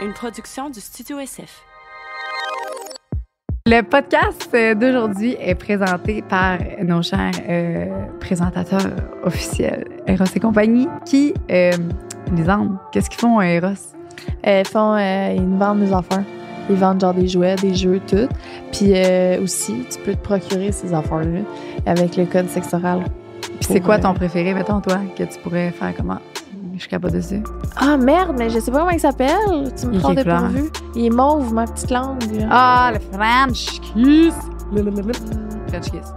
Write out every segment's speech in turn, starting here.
une production du Studio SF. Le podcast euh, d'aujourd'hui est présenté par nos chers euh, présentateurs officiels, Eros et compagnie, qui, euh, Lisande, qu'est-ce qu'ils font à Eros? Euh, ils font, euh, ils nous vendent des affaires. Ils vendent genre des jouets, des jeux, tout. Puis euh, aussi, tu peux te procurer ces affaires-là avec le code sexoral. Puis c'est quoi euh, ton préféré, mettons, toi, que tu pourrais faire comment? Je suis capable dessus. Ah merde, mais je sais pas comment il s'appelle. Tu me prends couleur? dépourvu. Il est mauve, ma petite langue. Ah, le French kiss! French kiss.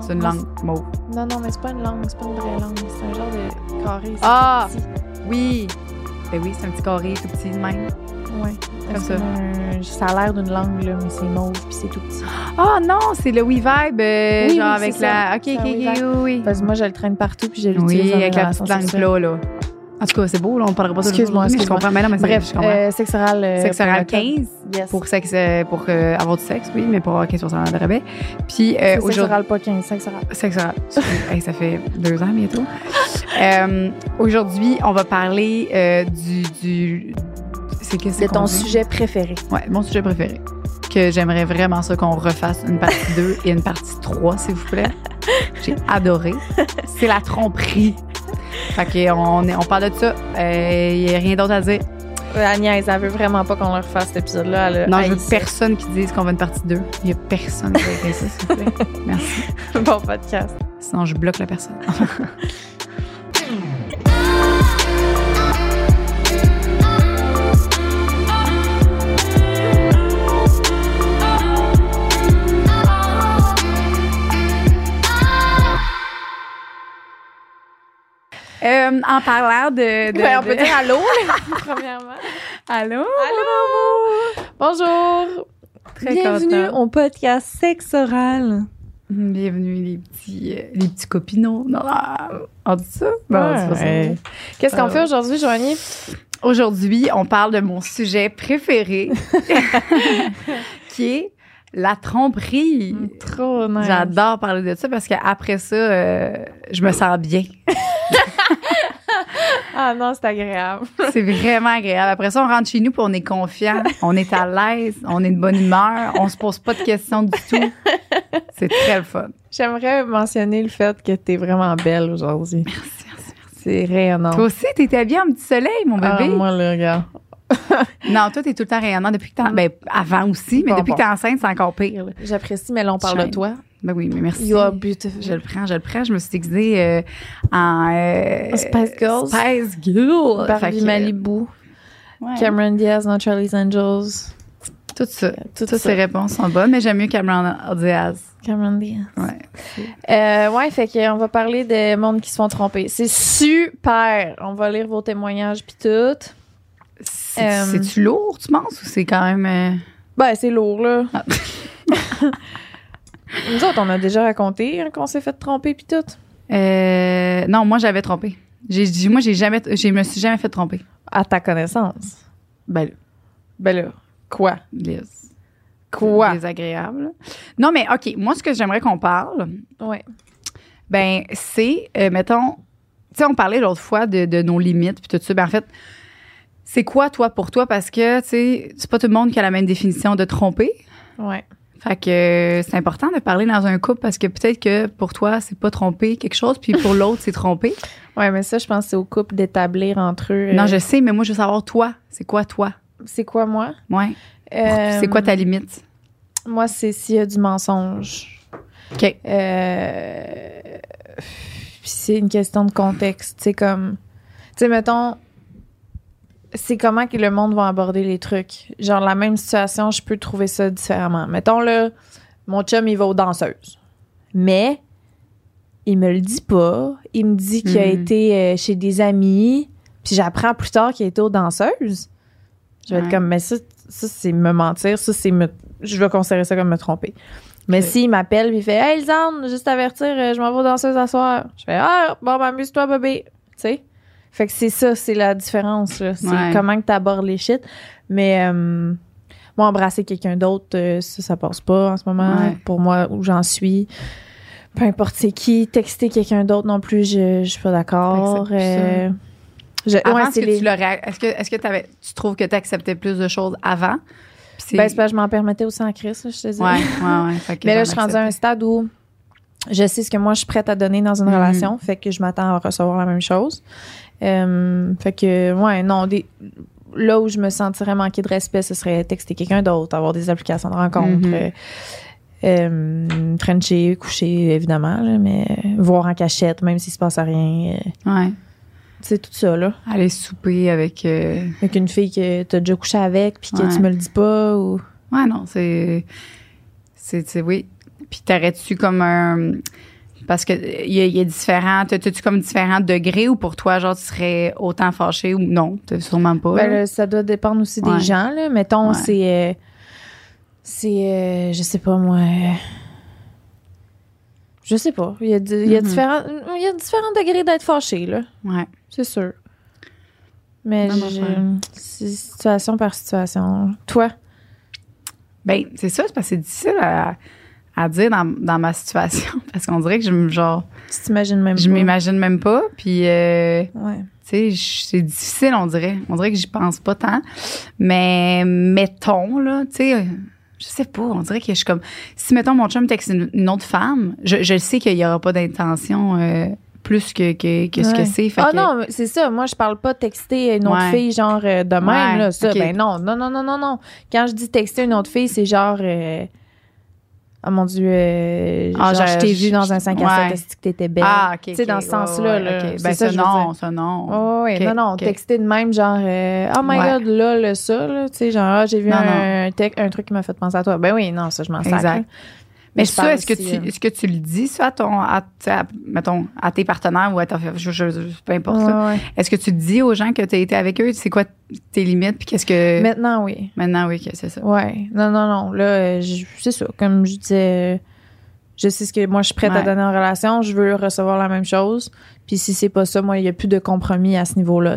C'est une langue mauve. Non, non, mais c'est pas une langue, c'est pas une vraie langue. C'est un genre de carré. Ah! Oui! Ben oui, c'est un petit carré tout petit de même. Ouais. Comme ça. un- Ça a l'air d'une langue, là, mais c'est mauve, puis c'est tout petit. Ah non, c'est le We Vibe, euh, Oui, genre oui, avec la. ça. Ok, ok, ok, oui, oui. Parce que moi, je le traîne partout, puis je l'utilise. Oui, avec la petite langue plat, là. En tout cas, c'est beau, là, on parlera pas de Excuse-moi, mais je excuse-moi. comprends. Mais non, mais Bref, je comprends. euh, sexe oral. euh, sexe pour oral le code. 15 Yes. pour, sexe, euh, pour euh, avoir du sexe, oui, mais pour avoir 15 de rabais. Puis euh, sexe aujourd'hui. oral, pas 15, sexe oral. Sexe oral. Hey, ça fait deux ans bientôt. Euh, aujourd'hui, on va parler euh, du. du c'est que C'est ton sujet préféré. Ouais, mon sujet préféré. Que j'aimerais vraiment ça qu'on refasse une partie 2 et une partie 3, s'il vous plaît. J'ai adoré. C'est la tromperie. Fait qu'on on parle de ça. Il n'y a rien d'autre à dire. Euh, Agnès, elle veut vraiment pas qu'on leur fasse cet épisode-là. Non, je veux personne qui dise qu'on veut une partie 2. Il n'y a personne qui va ça, s'il vous plaît. Merci. bon podcast. Sinon, je bloque la personne. Euh, en parlant de. de- on peut dire allô, premièrement. Allô? Allô! Bonjour! Très Bienvenue contente. au podcast Sexe oral. Bienvenue, les petits, euh, les petits copinots. Non, ah, on dit ça? Bon, c'est pas ça. Ouais. Qu'est-ce qu'on Euh, fait aujourd'hui, Joanie? Aujourd'hui, on parle de mon sujet préféré, qui est la tromperie. Trop nice. J'adore parler de ça parce qu'après ça, euh, je me sens bien. Ah non, c'est agréable. C'est vraiment agréable. Après ça, on rentre chez nous puis on est confiant, on est à l'aise, on est de bonne humeur, on se pose pas de questions du tout. C'est très le fun. J'aimerais mentionner le fait que t'es vraiment belle aujourd'hui. Merci, merci. C'est rayonnant. Toi aussi, t'étais bien un petit soleil, mon Ah, bébé. moi, le regarde. Non, toi, t'es tout le temps rayonnant depuis que t'es... Ben, avant aussi, mais Bon, depuis que t'es enceinte, c'est encore pire. J'apprécie, mais là, on parle de toi. Ben oui, mais merci. You are beautiful. Je le prends, je le prends. Je me suis déguisée euh, en... euh, Spice Girls. Spice Girl. Fait Barbie que, Malibu. ouais, Cameron Diaz dans Charlie's Angels. Tout ça. Tout Toutes ces réponses sont bonnes, mais j'aime mieux Cameron Diaz. Cameron Diaz. Ouais. Euh, ouais, fait qu'on va parler des mondes qui se font tromper. C'est super. On va lire vos témoignages puis tout. C'est- Euh, C'est-tu lourd, tu penses, ou c'est quand même... euh, Ben, c'est lourd, là. Ah. Nous autres, on a déjà raconté hein, qu'on s'est fait tromper puis tout. euh, non, moi, j'avais trompé. J'ai dit, moi, j'ai jamais, je me suis jamais fait tromper. À ta connaissance. Ben, là, Ben là, quoi? Liz. Quoi? Désagréable. Non, mais OK, moi, ce que j'aimerais qu'on parle, Ouais. ben, c'est, euh, mettons, tu sais, on parlait l'autre fois de, de nos limites puis tout ça. Ben, en fait, c'est quoi, toi, pour toi? Parce que, tu sais, c'est pas tout le monde qui a la même définition de tromper. Ouais. Fait que euh, c'est important de parler dans un couple parce que peut-être que pour toi, c'est pas tromper quelque chose, puis pour l'autre, c'est tromper. Ouais, mais ça, je pense que c'est au couple d'établir entre eux. Non, euh, je sais, mais moi, je veux savoir, toi, c'est quoi, toi? C'est quoi, moi? Ouais. Euh, C'est quoi ta limite? Moi, c'est s'il y a du mensonge. OK. Euh, puis c'est une question de contexte. C'est comme. Tu sais, mettons. C'est comment que le monde va aborder les trucs. Genre, la même situation, je peux trouver ça différemment. Mettons, là, mon chum, il va aux danseuses. Mais, il me le dit pas. Il me dit qu'il a Mhm. été euh, chez des amis. Puis j'apprends plus tard qu'il a été aux danseuses. Je vais Ouais. être comme, mais ça, ça c'est me mentir. Ça, c'est me. Je vais considérer ça comme me tromper. Mais s'il m'appelle il fait Hey, Lisanne, juste avertir, euh, je m'en vais aux danseuses à soir. Je fais Ah, bon, ben, amuse-toi, bébé. Tu sais? Fait que c'est ça, c'est la différence. là. C'est Ouais. comment que t'abordes les shit. Mais euh, moi, embrasser quelqu'un d'autre, euh, ça, ça passe pas en ce moment. Ouais. Pour moi, où j'en suis. Peu importe c'est qui, texter quelqu'un d'autre non plus, je, je suis pas d'accord. T'acceptes plus ça. Euh, Je- Avant, ouais, est-ce c'est que les- tu l'aurais. Est-ce que, est-ce que t'avais- tu trouves que tu acceptais plus de choses avant? Puis c'est- Ben, c'est parce que je m'en permettais aussi en crise, là, je te dis. Ouais, ouais, ouais. Fait que Mais là, j'en je suis rendue à un acceptais. stade où je sais ce que moi, je suis prête à donner dans une Mhm. relation. Fait que je m'attends à recevoir la même chose. Euh, fait que, ouais, non, des, là où je me sentirais manquer de respect, ce serait texter quelqu'un d'autre, avoir des applications de rencontre. Mhm. euh, euh, Frencher, coucher, évidemment, là, mais voir en cachette, même s'il se passe rien. euh, Ouais. c'est tout ça, là. Aller souper avec. euh, Avec une fille que t'as déjà couché avec, puis que Ouais. tu me le dis pas, ou? Ouais, non, c'est. C'est, oui. Puis t'aurais-tu comme un. Parce que il y, a- il y a différents. T'as- T'as-tu comme différents degrés ou pour toi, genre, tu serais autant fâché ou non? T'as sûrement pas. Ben, là. ça doit dépendre aussi Ouais. des gens, là. Mettons, Ouais. c'est. euh, c'est. euh, je sais pas, moi. euh, Je sais pas. Il y a, y a Mhm. différents, il y a différents degrés d'être fâché, là. Ouais. C'est sûr. Mais affaire. c'est situation par situation. Toi? Ben, c'est ça, c'est parce que c'est difficile à, à dire dans, dans ma situation. Parce qu'on dirait que je me. Genre, Tu t'imagines même je m'imagine même pas. Puis. euh, Ouais. Tu sais, c'est difficile, on dirait. On dirait que j'y pense pas tant. Mais mettons, là, tu sais, je sais pas, on dirait que je suis comme. Si, mettons, mon chum texte une, une autre femme, je, je sais qu'il y aura pas d'intention euh, plus que, que, que ce que c'est. Ah que- non, c'est ça. Moi, je parle pas de texter une autre Ouais. fille, genre euh, de même, Ouais, là. Ça, ben non, non, non, non, non, non. Quand je dis texter une autre fille, c'est genre. euh, Oh mon Dieu, euh, Ah, genre, je- t'ai vu dans un 5 à 7, ouais. est-ce que t'étais belle? Ah, OK. Tu sais, OK, dans ce ouais, sens-là, ouais, là. OK. C'est Ben, ça non, ça, non. Oh, oui, OK, non, non, texter de même, genre, euh, oh my Ouais. god, là, le ça, là, tu sais, genre, ah, j'ai vu Non, un, tec- un truc qui m'a fait penser à toi. Ben oui, non, ça, je m'en sers. Exact. Mais ça, est-ce que, tu, euh, est-ce que tu le dis, ça, à ton, à, mettons, à tes partenaires ou à ta, je, je- je- peu importe ça. Ouais, ouais. Est-ce que tu dis aux gens que tu as été avec eux, c'est quoi tes limites, puis qu'est-ce que. Maintenant, oui. Maintenant, oui, que c'est ça. Ouais. Non, non, non. Là, euh, c'est ça. Comme je disais, euh, je sais ce que moi, je suis prête à donner en relation. Je veux recevoir la même chose. Puis si c'est pas ça, moi, il n'y a plus de compromis à ce niveau-là.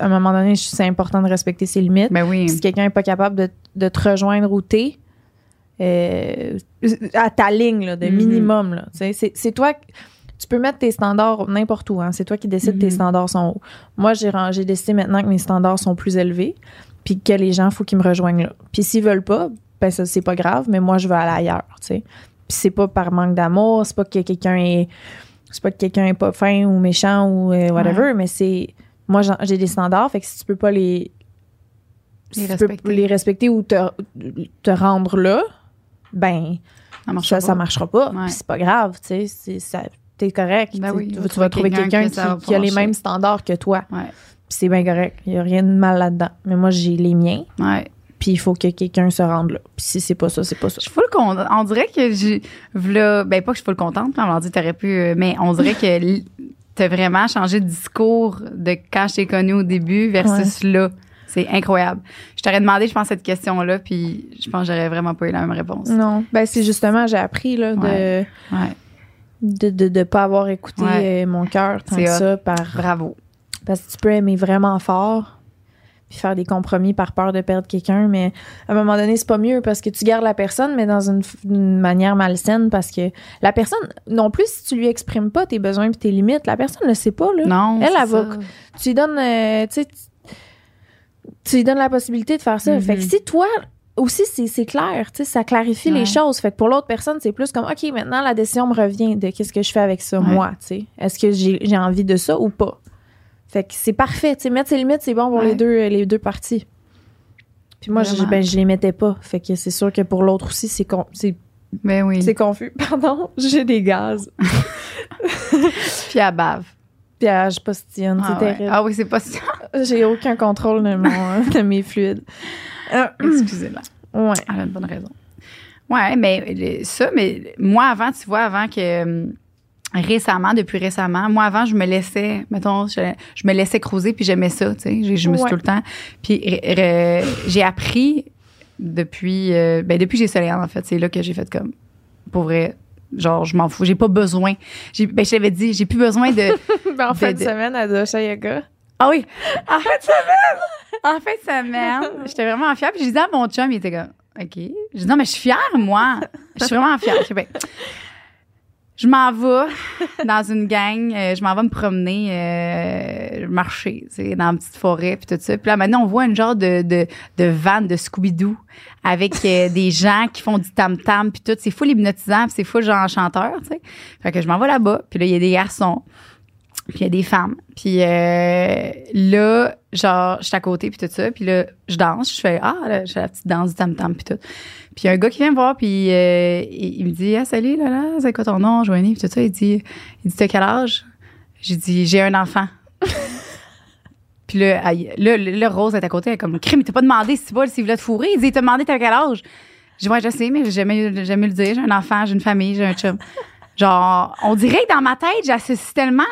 À un moment donné, c'est important de respecter ses limites. Ben oui. Si quelqu'un n'est pas capable de, de te rejoindre où t'es, euh, à ta ligne là, de Mhm. minimum, là, c'est, toi... Tu peux mettre tes standards n'importe où. Hein, c'est toi qui décides Mhm. tes standards sont hauts. Moi, j'ai, j'ai décidé maintenant que mes standards sont plus élevés puis que les gens, faut qu'ils me rejoignent là. Puis s'ils veulent pas, ben ça, c'est pas grave, mais moi, je veux aller ailleurs, tu sais. Puis c'est pas par manque d'amour, c'est pas que quelqu'un est... C'est pas que quelqu'un est pas fin ou méchant ou euh, whatever, mais c'est... Moi, j'ai des standards, fait que si tu peux pas les... Les si tu peux respecter. les respecter ou te, te rendre là, ben, Ça marche ça, pas. ça marchera pas. Ouais. Puis c'est pas grave, tu sais. c'est- ça- T'es correct. Ben oui, tu, vas trouver quelqu'un qui, qui a les mêmes standards que toi. Ouais. Puis c'est bien correct. Il y a rien de mal là-dedans. Mais moi, j'ai les miens. Ouais. Puis il faut que quelqu'un se rende là. Puis si c'est pas ça, c'est pas ça. Je suis full contente. On dirait que j'ai. Ben, pas que je suis full contente, on leur dit, t'aurais pu. euh, Mais on dirait que t'as vraiment changé de discours de quand je t'ai connu au début versus là. C'est incroyable. Je t'aurais demandé, je pense, cette question-là, puis je pense que j'aurais vraiment pas eu la même réponse. Non. Ben, c'est justement, j'ai appris là, de, Ouais. De, de, de pas avoir écouté Ouais. euh, mon cœur tant que ça par Bravo. Parce que tu peux aimer vraiment fort puis faire des compromis par peur de perdre quelqu'un, mais à un moment donné, c'est pas mieux parce que tu gardes la personne, mais dans une, manière malsaine parce que la personne, non plus, si tu lui exprimes pas tes besoins et tes limites, la personne ne sait pas, là. Non. Elle, elle va- ça. Tu lui donnes, euh, tu sais, tu- lui donnes la possibilité de faire ça. Mhm. Fait que si toi, aussi, c'est c'est clair, tu sais, ça clarifie Ouais. les choses. Fait que pour l'autre personne, c'est plus comme, OK, maintenant, la décision me revient de qu'est-ce que je fais avec ça, Ouais. moi, tu sais. Est-ce que j'ai j'ai envie de ça ou pas? Fait que c'est parfait, tu sais, mettre ses limites, c'est bon pour Ouais. les deux, les deux parties. Puis moi, je, ben, je les mettais pas. Fait que c'est sûr que pour l'autre aussi, c'est con- c'est Ben oui. c'est confus. Pardon, j'ai des gaz. Puis à bave. Je postillonne, Ah, c'est ouais. terrible. Ah oui, c'est ça. J'ai aucun contrôle de, mon, de mes fluides. Euh, Excusez-moi. ouais. Elle a une bonne raison. Ouais, mais ça, mais moi avant, tu vois, avant que hum, récemment, depuis récemment, moi avant, je me laissais, mettons, je, je me laissais creuser puis j'aimais ça, tu sais, je, je me suis Ouais. tout le temps. Puis j'ai appris depuis, euh, ben depuis que j'ai Soléane, en fait, c'est là que j'ai fait comme, pour vrai, genre, je m'en fous, j'ai pas besoin. J'ai, ben je t'avais dit, j'ai plus besoin de. Ben, en fin de- de semaine, à Dosha Yoga. Ah oui, en fin de semaine, en fin de semaine, j'étais vraiment fière. Puis j'ai dit à mon chum, il était comme, OK. J'ai dit, non, mais je suis fière, moi. Je suis vraiment fière. Je sais pas. Je m'en vais dans une gang, euh, je m'en vais me promener, euh, marcher, c'est dans une petite forêt puis tout ça. Puis là maintenant on voit une genre de de, de van de Scooby Doo avec euh, des gens qui font du tam tam puis tout. C'est full hypnotisant, puis c'est full genre chanteur, tu sais. Fait que je m'en vais là-bas, puis là il y a des garçons, puis il y a des femmes, puis euh, là genre je suis à côté puis tout ça, puis là je danse, je fais ah là, je la petite danse du tam tam puis tout. Puis y a un gars qui vient me voir, puis euh, il, me dit Ah, salut, là, là, c'est quoi ton nom, Joanie? Puis tout ça, il dit, il dit T'as quel âge? J'ai dit J'ai un enfant. puis là, aïe, là, le Rose est à côté, elle est comme Crime, il t'a pas demandé si tu vas, s'il voulait te fourrer. Il dit Il t'a demandé t'as quel âge? J'ai dit Ouais, je sais, mais j'ai jamais, jamais le dire. J'ai un enfant, j'ai une famille, j'ai un chum. Genre, on dirait que dans ma tête, j'associe tellement.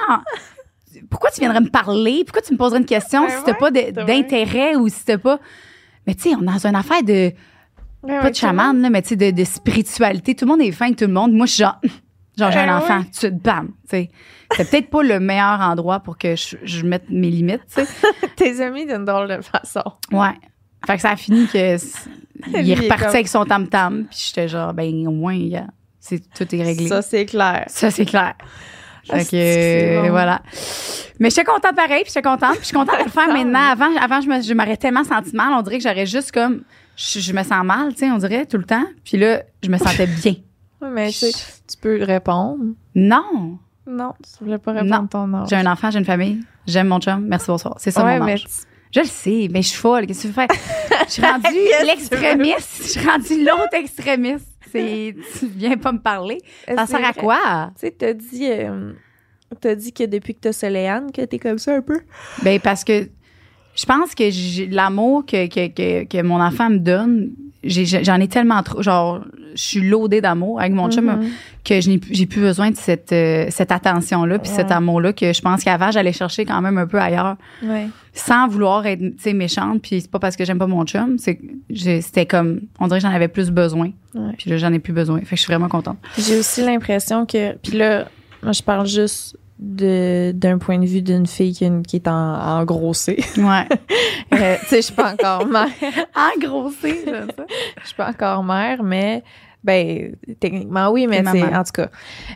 Pourquoi tu viendrais me parler? Pourquoi tu me poserais une question Ben si t'as ouais, pas d'intérêt ou si t'as pas? Mais tu sais, on est dans une affaire de Ouais, pas de chaman, là, mais tu sais, de, de spiritualité. Tout le monde est fin avec tout le monde. Moi, je suis genre, genre j'ai un Euh, enfant, de suite, bam. tu sais. C'est peut-être pas le meilleur endroit pour que je, je mette mes limites, tu sais. Tes amis d'une drôle de façon. Ouais. Fait que ça a fini que il il est reparti avec son tam-tam. Puis j'étais genre, ben, au moins, yeah, c'est, tout est réglé. Ça, c'est clair. Ça, c'est clair. Ah, Fait que bon? voilà. Mais j'étais contente pareil, puis j'étais contente. Puis je suis contente de le faire maintenant. Avant, avant je, me, je m'aurais tellement senti mal. On dirait que j'aurais juste comme... Je, je me sens mal, tu sais, on dirait, tout le temps. Puis là, je me sentais bien. Ouais, mais tu tu peux répondre. Non! Non, tu voulais pas répondre Non. ton âge. J'ai un enfant, j'ai une famille. J'aime mon chum. Merci, bonsoir. C'est ça, ouais, mon âge. Je le sais, mais je suis folle. Qu'est-ce que tu veux faire? Je suis rendue l'extrémiste. Je suis rendue l'autre extrémiste. C'est, tu viens pas me parler. Ça sert à quoi? Tu sais, t'as dit, euh, t'as dit que depuis que t'as Soléane, que t'es comme ça un peu. Ben parce que je pense que l'amour que, que, que, que mon enfant me donne, j'en ai tellement trop. Genre, je suis loadée d'amour avec mon chum Mhm. que je n'ai j'ai plus besoin de cette, euh, cette attention-là puis cet amour-là que je pense qu'avant, j'allais chercher quand même un peu ailleurs Ouais. sans vouloir être méchante. Puis c'est pas parce que j'aime pas mon chum, c'était comme, on dirait que j'en avais plus besoin. Puis là, j'en ai plus besoin. Fait que je suis vraiment contente. J'ai aussi l'impression que. Puis là, moi, je parle juste d'un point de vue d'une fille qui, qui est en, en grossé. Ouais. Euh, tu sais, je suis pas encore mère. Engrossé, j'aime ça. Je suis pas encore mère, mais ben techniquement oui, mais c'est en tout cas.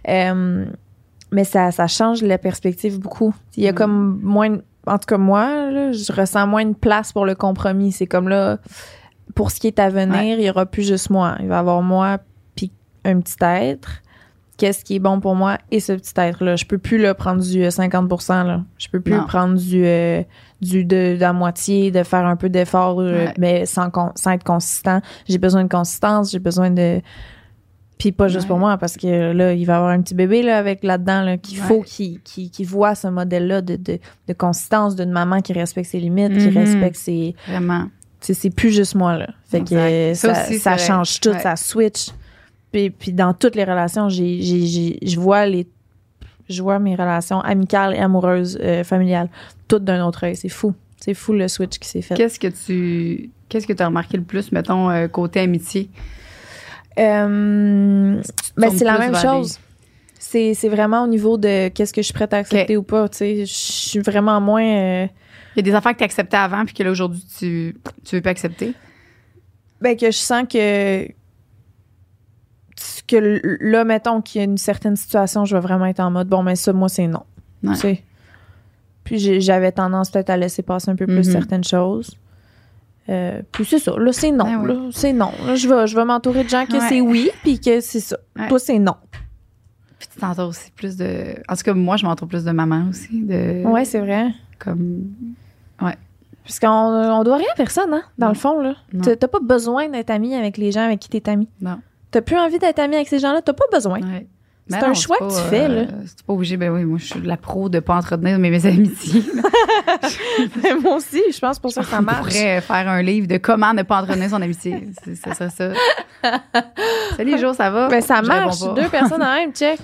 Euh, mais ça, ça change la perspective beaucoup. Il y a Mm. comme moins de- en tout cas moi, là, je ressens moins de place pour le compromis. C'est comme là pour ce qui est à venir, il y aura plus juste moi. Il va y avoir moi puis un petit être. Qu'est-ce qui est bon pour moi et ce petit être là. Je peux plus là, prendre du euh, 50 là. Je peux plus Non. prendre du euh, du de, de la moitié, de faire un peu d'effort, euh, Ouais. mais sans, con- sans être consistant. J'ai besoin de consistance, j'ai besoin de. Puis pas juste Ouais. pour moi, parce que là, il va y avoir un petit bébé là, avec là-dedans là, qu'il Ouais. faut qu'il qu'il voit ce modèle-là de, de, de consistance d'une maman qui respecte ses limites, qui Mhm. respecte ses. Vraiment. C'est plus juste moi, là. Fait que euh, Ça ça, aussi, change tout, ça switch. Puis, puis dans toutes les relations, j'ai, j'ai, j'ai- je vois les. Je vois mes relations amicales et amoureuses, euh, familiales, toutes d'un autre œil. C'est fou. C'est fou le switch qui s'est fait. Qu'est-ce que tu qu'est-ce que tu as remarqué le plus, mettons, euh, côté amitié? Euh, ben, c'est la même chose. C'est, c'est vraiment au niveau de qu'est-ce que je suis prête à accepter ou pas. Tu sais, je suis vraiment moins. euh, Il y a des affaires que tu acceptais avant puis que là aujourd'hui tu tu veux pas accepter? ben, que je sens que. Que là, mettons qu'il y a une certaine situation, je vais vraiment être en mode bon, mais ça, moi, c'est non. Ouais. Tu sais. Puis j'avais tendance peut-être à laisser passer un peu plus Mhm. certaines choses. Euh, puis c'est ça. Là, c'est non. Ouais, ouais. Là, c'est non. Là, je vais, je vais m'entourer de gens que Ouais. c'est oui, puis que c'est ça. Ouais. Toi, c'est non. Puis tu t'entoures aussi plus de en tout cas moi je m'entoure plus de maman aussi de Ouais, c'est vrai. comme Parce qu'on on doit rien à personne, hein, dans Non. le fond, là. T'as pas besoin d'être ami avec les gens avec qui t'es ami. non. T'as plus envie d'être ami avec ces gens-là, t'as pas besoin. Ouais. C'est Ben un non, choix pas, que tu fais, là. C'est pas obligé ben oui, moi je suis la pro de pas entretenir mes, mes amitiés. là. Moi aussi, je pense pour ça que ça On marche. pourrait faire un livre de comment ne pas entretenir son amitié. C'est ça serait ça. Salut Jo, ça va? Mais ça Je marche. Deux personnes en même, check.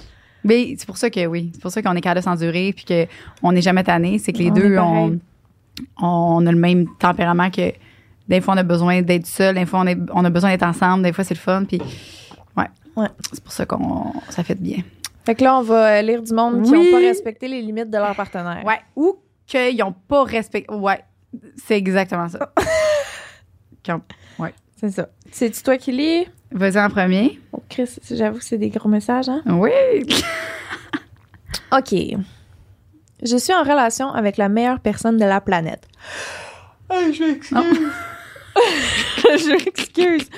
Mais c'est pour ça que oui, c'est pour ça qu'on est capable de s'endurer puis que on n'est jamais tanné, c'est que les On deux on, pareil. on a le même tempérament que des fois on a besoin d'être seul, des fois on, est- on a besoin d'être ensemble, des fois c'est le fun puis ouais. Ouais. C'est pour ça qu'on ça fait de bien. Fait que là, on va lire du monde qui n'ont pas respecté les limites de leur partenaire. Ouais, ou qu'ils ont pas respecté ouais, c'est exactement ça. Ont- C'est ça. C'est-tu toi qui lis? Vas-y en premier. OK. Chris, j'avoue que c'est des gros messages, hein? Oui! OK. Je suis en relation avec la meilleure personne de la planète. je m'excuse. je m'excuse.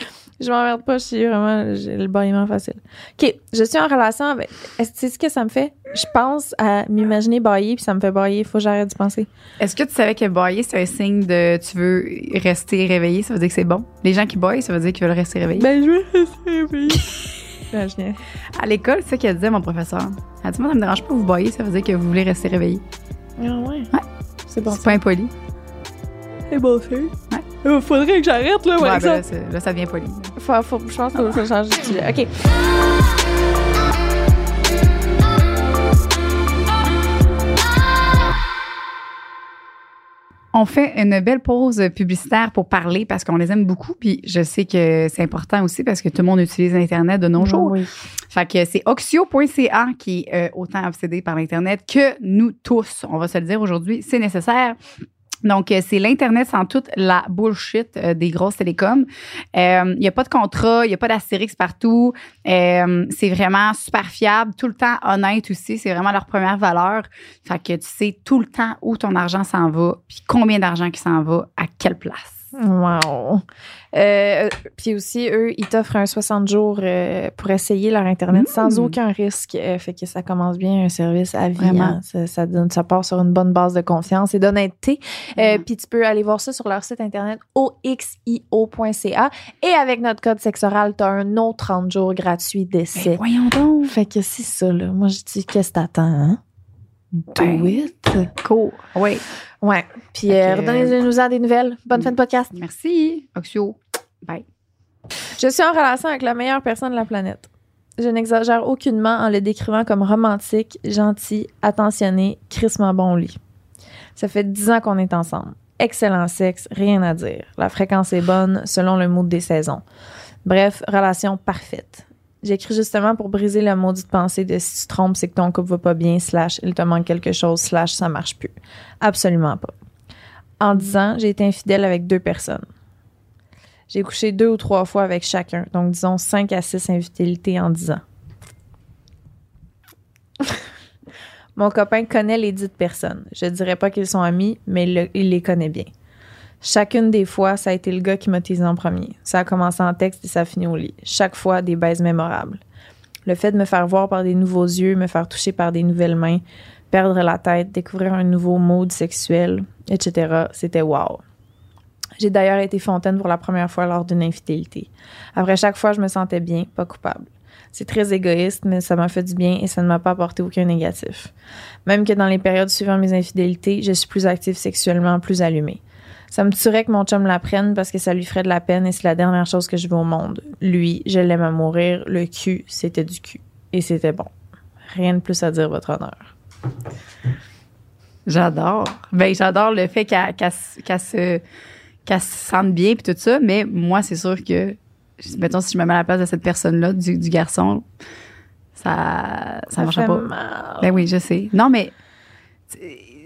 Je m'emmerde pas, je suis vraiment, j'ai le baillement facile. OK, je suis en relation avec. Est-ce que tu sais ce que ça me fait? Je pense à m'imaginer bailler, puis ça me fait bailler. Faut que j'arrête d'y penser. Est-ce que tu savais que bailler, c'est un signe de tu veux rester réveillé? Ça veut dire que c'est bon? Les gens qui baillent, ça veut dire qu'ils veulent rester réveillés. Ben, je veux rester réveillé. Imaginez. À l'école, c'est ça qu'elle disait, mon professeur. Elle dit, moi, ça me dérange pas vous baillez, ça veut dire que vous voulez rester réveillé. Ah ouais? Ouais. C'est bon. C'est pas impoli. C'est bon fait. Ouais. Il faudrait que j'arrête, là, Ouais, avec ben là, ça. là, ça devient poli. Faut, faut, je pense que ça change de sujet. OK. On fait une belle pause publicitaire pour parler parce qu'on les aime beaucoup. Puis je sais que c'est important aussi parce que tout le monde utilise Internet de nos jours. Oui. Fait que c'est oxio.ca qui est euh, autant obsédé par l'Internet que nous tous. On va se le dire aujourd'hui, c'est nécessaire. Donc, euh, c'est l'Internet sans toute la bullshit euh, des grosses télécoms. Il n'y a pas de contrat, il n'y a pas d'astérix partout. Euh, c'est vraiment super fiable, tout le temps honnête aussi. C'est vraiment leur première valeur. Fait que tu sais tout le temps où ton argent s'en va, puis combien d'argent qui s'en va, à quelle place. Wow. Euh, puis aussi, eux, ils t'offrent un 60 jours euh, pour essayer leur Internet Mm. sans aucun risque. Euh, fait que ça commence bien un service à vie. Vraiment. hein. Ça, ça, donne, ça part sur une bonne base de confiance et d'honnêteté. Mm. Puis tu peux aller voir ça sur leur site Internet oxio.ca. Et avec notre code sexoral, tu as un autre 30 jours gratuit d'essai. voyons donc. Fait que c'est ça, là. Moi, je dis, qu'est-ce que t'attends, hein? Do it. Cool. Oui. Ouais. Puis euh, redonnez-nous-en des nouvelles. Bonne fin de podcast. Merci, Oxio. Bye. Je suis en relation avec la meilleure personne de la planète. Je n'exagère aucunement en le décrivant comme romantique, gentil, attentionné, crissement bon lit. Ça fait dix ans qu'on est ensemble. Excellent sexe, rien à dire. La fréquence est bonne selon le mood des saisons. Bref, relation parfaite. J'écris justement pour briser la maudite pensée de si tu te trompes, c'est que ton couple va pas bien, slash, il te manque quelque chose, slash, ça marche plus. Absolument pas. En dix ans, j'ai été infidèle avec deux personnes. J'ai couché deux ou trois fois avec chacun, donc disons cinq à six infidélités en dix ans. Mon copain connaît les dites personnes. Je dirais pas qu'ils sont amis, mais il les connaît bien. Chacune des fois, ça a été le gars qui m'a teasé en premier. Ça a commencé en texte et ça a fini au lit. Chaque fois, des baises mémorables. Le fait de me faire voir par des nouveaux yeux, me faire toucher par des nouvelles mains, perdre la tête, découvrir un nouveau mode sexuel, etc., c'était wow. J'ai d'ailleurs été fontaine pour la première fois lors d'une infidélité. Après chaque fois, je me sentais bien, pas coupable. C'est très égoïste, mais ça m'a fait du bien et ça ne m'a pas apporté aucun négatif. Même que dans les périodes suivant mes infidélités, je suis plus active sexuellement, plus allumée. Ça me tuerait que mon chum l'apprenne parce que ça lui ferait de la peine et c'est la dernière chose que je veux au monde. Lui, je l'aime à mourir. Le cul, c'était du cul. Et c'était bon. Rien de plus à dire, votre honneur. J'adore. Ben, j'adore le fait qu'elle qu'elle se- qu'elle se, sente bien puis tout ça, mais moi, c'est sûr que, mettons, si je me mets à la place de cette personne-là, du, du garçon, ça, ça, marcherait fait pas. mal. Ben oui, je sais. Non, mais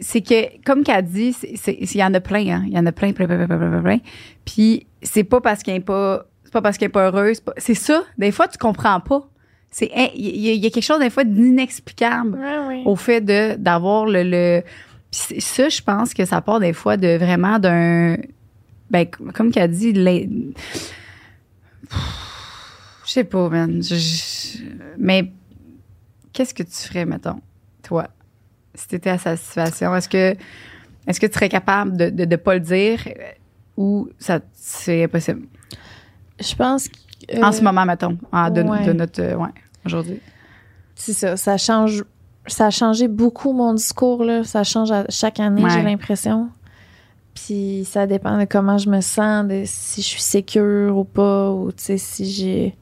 c'est- que, comme qu'elle dit, il y en a plein, hein. Il y en a plein, plein, plein, plein, plein, plein, plein. Puis c'est pas parce qu'elle est pas, c'est pas parce qu'elle est pas heureuse. c'est ça. Des fois, tu comprends pas. C'est, il y, a- il y a quelque chose, des fois, d'inexplicable Ouais, au fait de d'avoir le, le puis ça je pense que ça part des fois de vraiment d'un ben comme qu'elle dit l'in- je sais pas man Je- je- mais qu'est-ce que tu ferais mettons toi? Si tu étais à sa situation est-ce que est-ce que tu serais capable de de, de pas le dire ou ça c'est impossible? Je pense que. en euh, ce moment mettons en- de, ouais. de notre euh, ouais aujourd'hui C'est ça, ça change. Ça a changé beaucoup mon discours, là. Ça change à chaque année, Ouais. j'ai l'impression. Puis ça dépend de comment je me sens, de si je suis sécure ou pas, ou tu sais, si j'ai.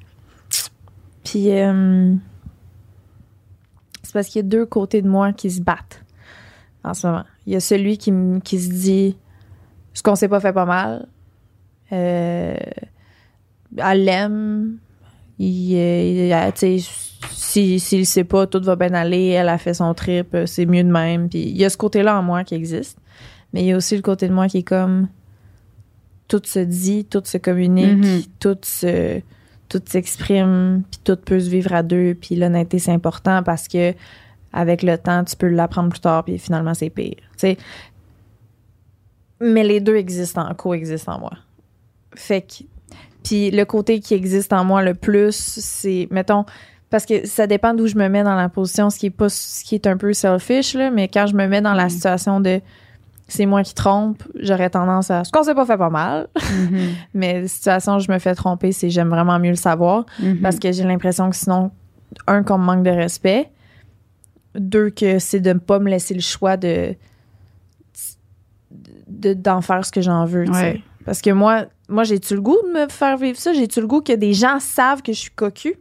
Puis. euh, c'est parce qu'il y a deux côtés de moi qui se battent en ce moment. Il y a celui qui, qui se dit ce qu'on s'est pas fait pas mal. Euh, elle l'aime. Il, il- tu sais, si, s'il sait pas, tout va bien aller. Elle a fait son trip, c'est mieux de même. Puis il y a ce côté-là en moi qui existe. Mais il y a aussi le côté de moi qui est comme tout se dit, tout se communique, Mhm. tout se tout s'exprime, puis tout peut se vivre à deux, puis l'honnêteté, c'est important parce que avec le temps, tu peux l'apprendre plus tard, puis finalement, c'est pire. Mais les deux existent, en- coexistent en moi. Fait que. Puis le côté qui existe en moi le plus, c'est, mettons, parce que ça dépend d'où je me mets dans la position, ce qui est pas, ce qui est un peu selfish, là, mais quand je me mets dans la Mhm. situation de c'est moi qui trompe, j'aurais tendance à, ce qu'on s'est pas fait pas mal, Mhm. mais situation où je me fais tromper, c'est j'aime vraiment mieux le savoir Mhm. parce que j'ai l'impression que sinon, un, qu'on me manque de respect, deux, que c'est de ne pas me laisser le choix de de- d'en faire ce que j'en veux. Ouais. Parce que moi, moi j'ai-tu le goût de me faire vivre ça? J'ai-tu le goût que des gens savent que je suis cocu?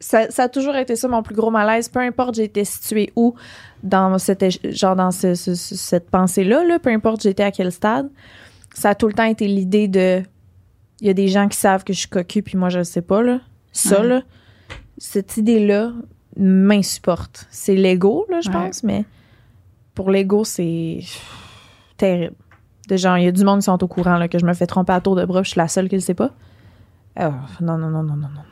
Ça, ça a toujours été ça mon plus gros malaise. Peu importe j'ai été située où dans cette, genre dans ce- ce- ce- cette pensée-là, là, peu importe j'étais à quel stade, ça a tout le temps été l'idée de il y a des gens qui savent que je suis cocu puis moi je le sais pas là. Ça Ouais. là, cette idée-là m'insupporte. C'est l'ego là, je Ouais. pense, mais pour l'ego c'est terrible. De genre il y a du monde qui sont au courant là, que je me fais tromper à tour de bras, je suis la seule qui le sait pas. Ah, non non non non non non.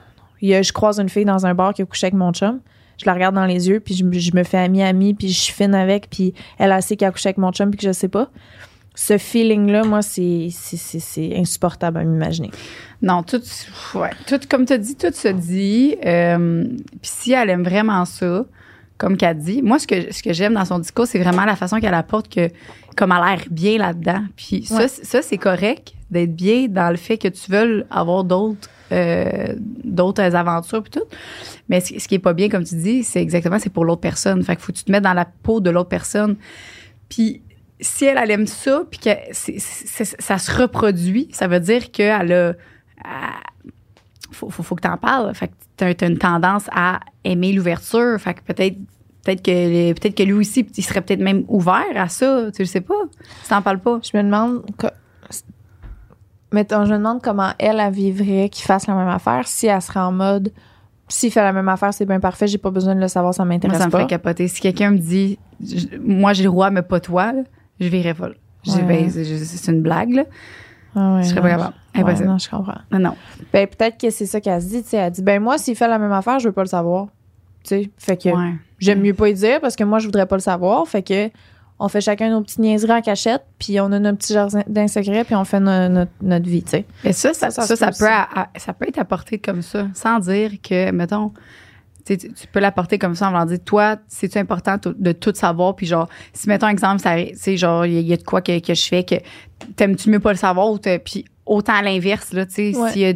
Il y a, je croise une fille dans un bar qui a couché avec mon chum. Je la regarde dans les yeux, puis je, me- je me fais amie-amie, puis je suis fine avec, puis elle a sait qu'elle a couché avec mon chum, puis que je sais pas. Ce feeling-là, moi, c'est, c'est, c'est, c'est insupportable à m'imaginer. Non, tout, ouais, tout comme tu as dit, tout se dit. Euh, Puis si elle aime vraiment ça, comme qu'elle dit, moi, ce que, ce que j'aime dans son discours, c'est vraiment la façon qu'elle apporte que, comme elle a l'air bien là-dedans. Puis ça, Ouais. ça, c'est correct d'être bien dans le fait que tu veux avoir d'autres euh, d'autres aventures puis tout. Mais ce, qui est pas bien, comme tu dis, c'est exactement, c'est pour l'autre personne. Fait que faut que tu te mettes dans la peau de l'autre personne. Puis si elle, elle aime ça, puis que ça se reproduit, ça veut dire qu'elle a. elle- faut, faut, faut que t'en parles. Fait que t'as, une tendance à aimer l'ouverture. Fait que peut-être. Peut-être que, peut-être que lui aussi, il serait peut-être même ouvert à ça. Tu sais pas? Si t'en parles pas? Je me demande. Mettons, je me demande comment elle, elle vivrait qu'il fasse la même affaire si elle serait en mode. S'il fait la même affaire, c'est bien parfait, j'ai pas besoin de le savoir, ça m'intéresse ça me pas. ferait capoter. Si quelqu'un me dit, je- moi, j'ai le droit, mais pas toi, là, je verrais Ouais. ben, c'est, une blague, là. Ah ouais, Je serais non, pas capable. ouais, Impossible. non, je comprends. Non, non. Ben, peut-être que c'est ça qu'elle se dit, tu sais. Elle dit, ben, moi, s'il fait la même affaire, je veux pas le savoir. Tu sais, fait que j'aime mieux pas y dire parce que moi, je voudrais pas le savoir. Fait que on fait chacun nos petites niaiseries en cachette, puis on a nos petits jardins secrets, puis on fait no- notre, notre vie, tu sais. Mais ça, ça, Ça, ça, ça ça, se peut, peut à- à- ça peut être apporté comme ça, sans dire que, mettons, tu, sais, tu tu peux l'apporter comme ça en voulant dire, toi, c'est-tu important de tout savoir? Puis genre, si, mettons, exemple, sais, genre, il y, a- il y a de quoi que, que je fais que t'aimes-tu mieux pas le savoir? Ou puis autant à l'inverse, là, tu sais, Ouais. s'il y a-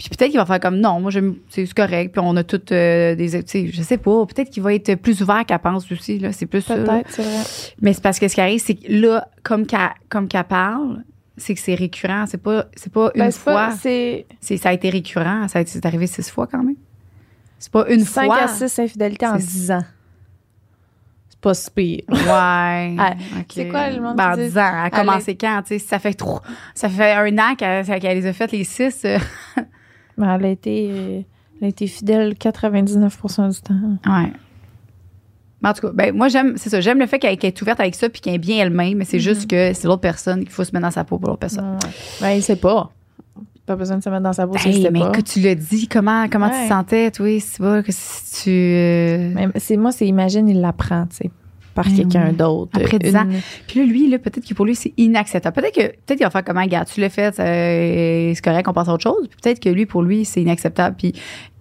puis peut-être qu'il va faire comme non, moi j'aime c'est correct. Puis on a toutes euh, des je sais pas, peut-être qu'il va être plus ouvert qu'elle pense aussi là, c'est plus Peut-être, c'est vrai. Mais c'est parce que ce qui arrive c'est que là comme qu'elle comme qu'elle parle, c'est que c'est récurrent, c'est pas c'est pas une ben, fois. C'est ça a été récurrent, ça a été, c'est arrivé six fois quand même. C'est pas une fois. 5 à six infidélités en dix ans. C'est pas si. Ouais. Ah, c'est quoi le monde? Ben, en 10 ans. Elle a commencé quand? Tu ça fait trop. Ça fait un an qu'elle les a faites, les six euh. Mais elle a été, elle a été fidèle 99% du temps. Ouais. Mais en tout cas, ben, moi, j'aime, c'est ça. J'aime le fait qu'elle, qu'elle est ouverte avec ça puis qu'elle est bien elle-même. Mais c'est Mm-hmm. juste que c'est l'autre personne qu'il faut se mettre dans sa peau pour l'autre personne. Ouais. Ben, il sait pas. Pas besoin de se mettre dans sa Hey, sait mais pas. que tu l'as dit, comment, comment tu te sentais, toi, c'est pas que si tu. euh, Mais c'est moi, c'est imagine, il l'apprend, tu sais, par Ben quelqu'un d'autre. Après 10 ans. Une- Puis là, lui, là, peut-être que pour lui, c'est inacceptable. Peut-être que peut-être qu'il va faire comment, regarde, tu l'as fait, euh, c'est correct, on passe à autre chose. Puis peut-être que lui, pour lui, c'est inacceptable. Puis,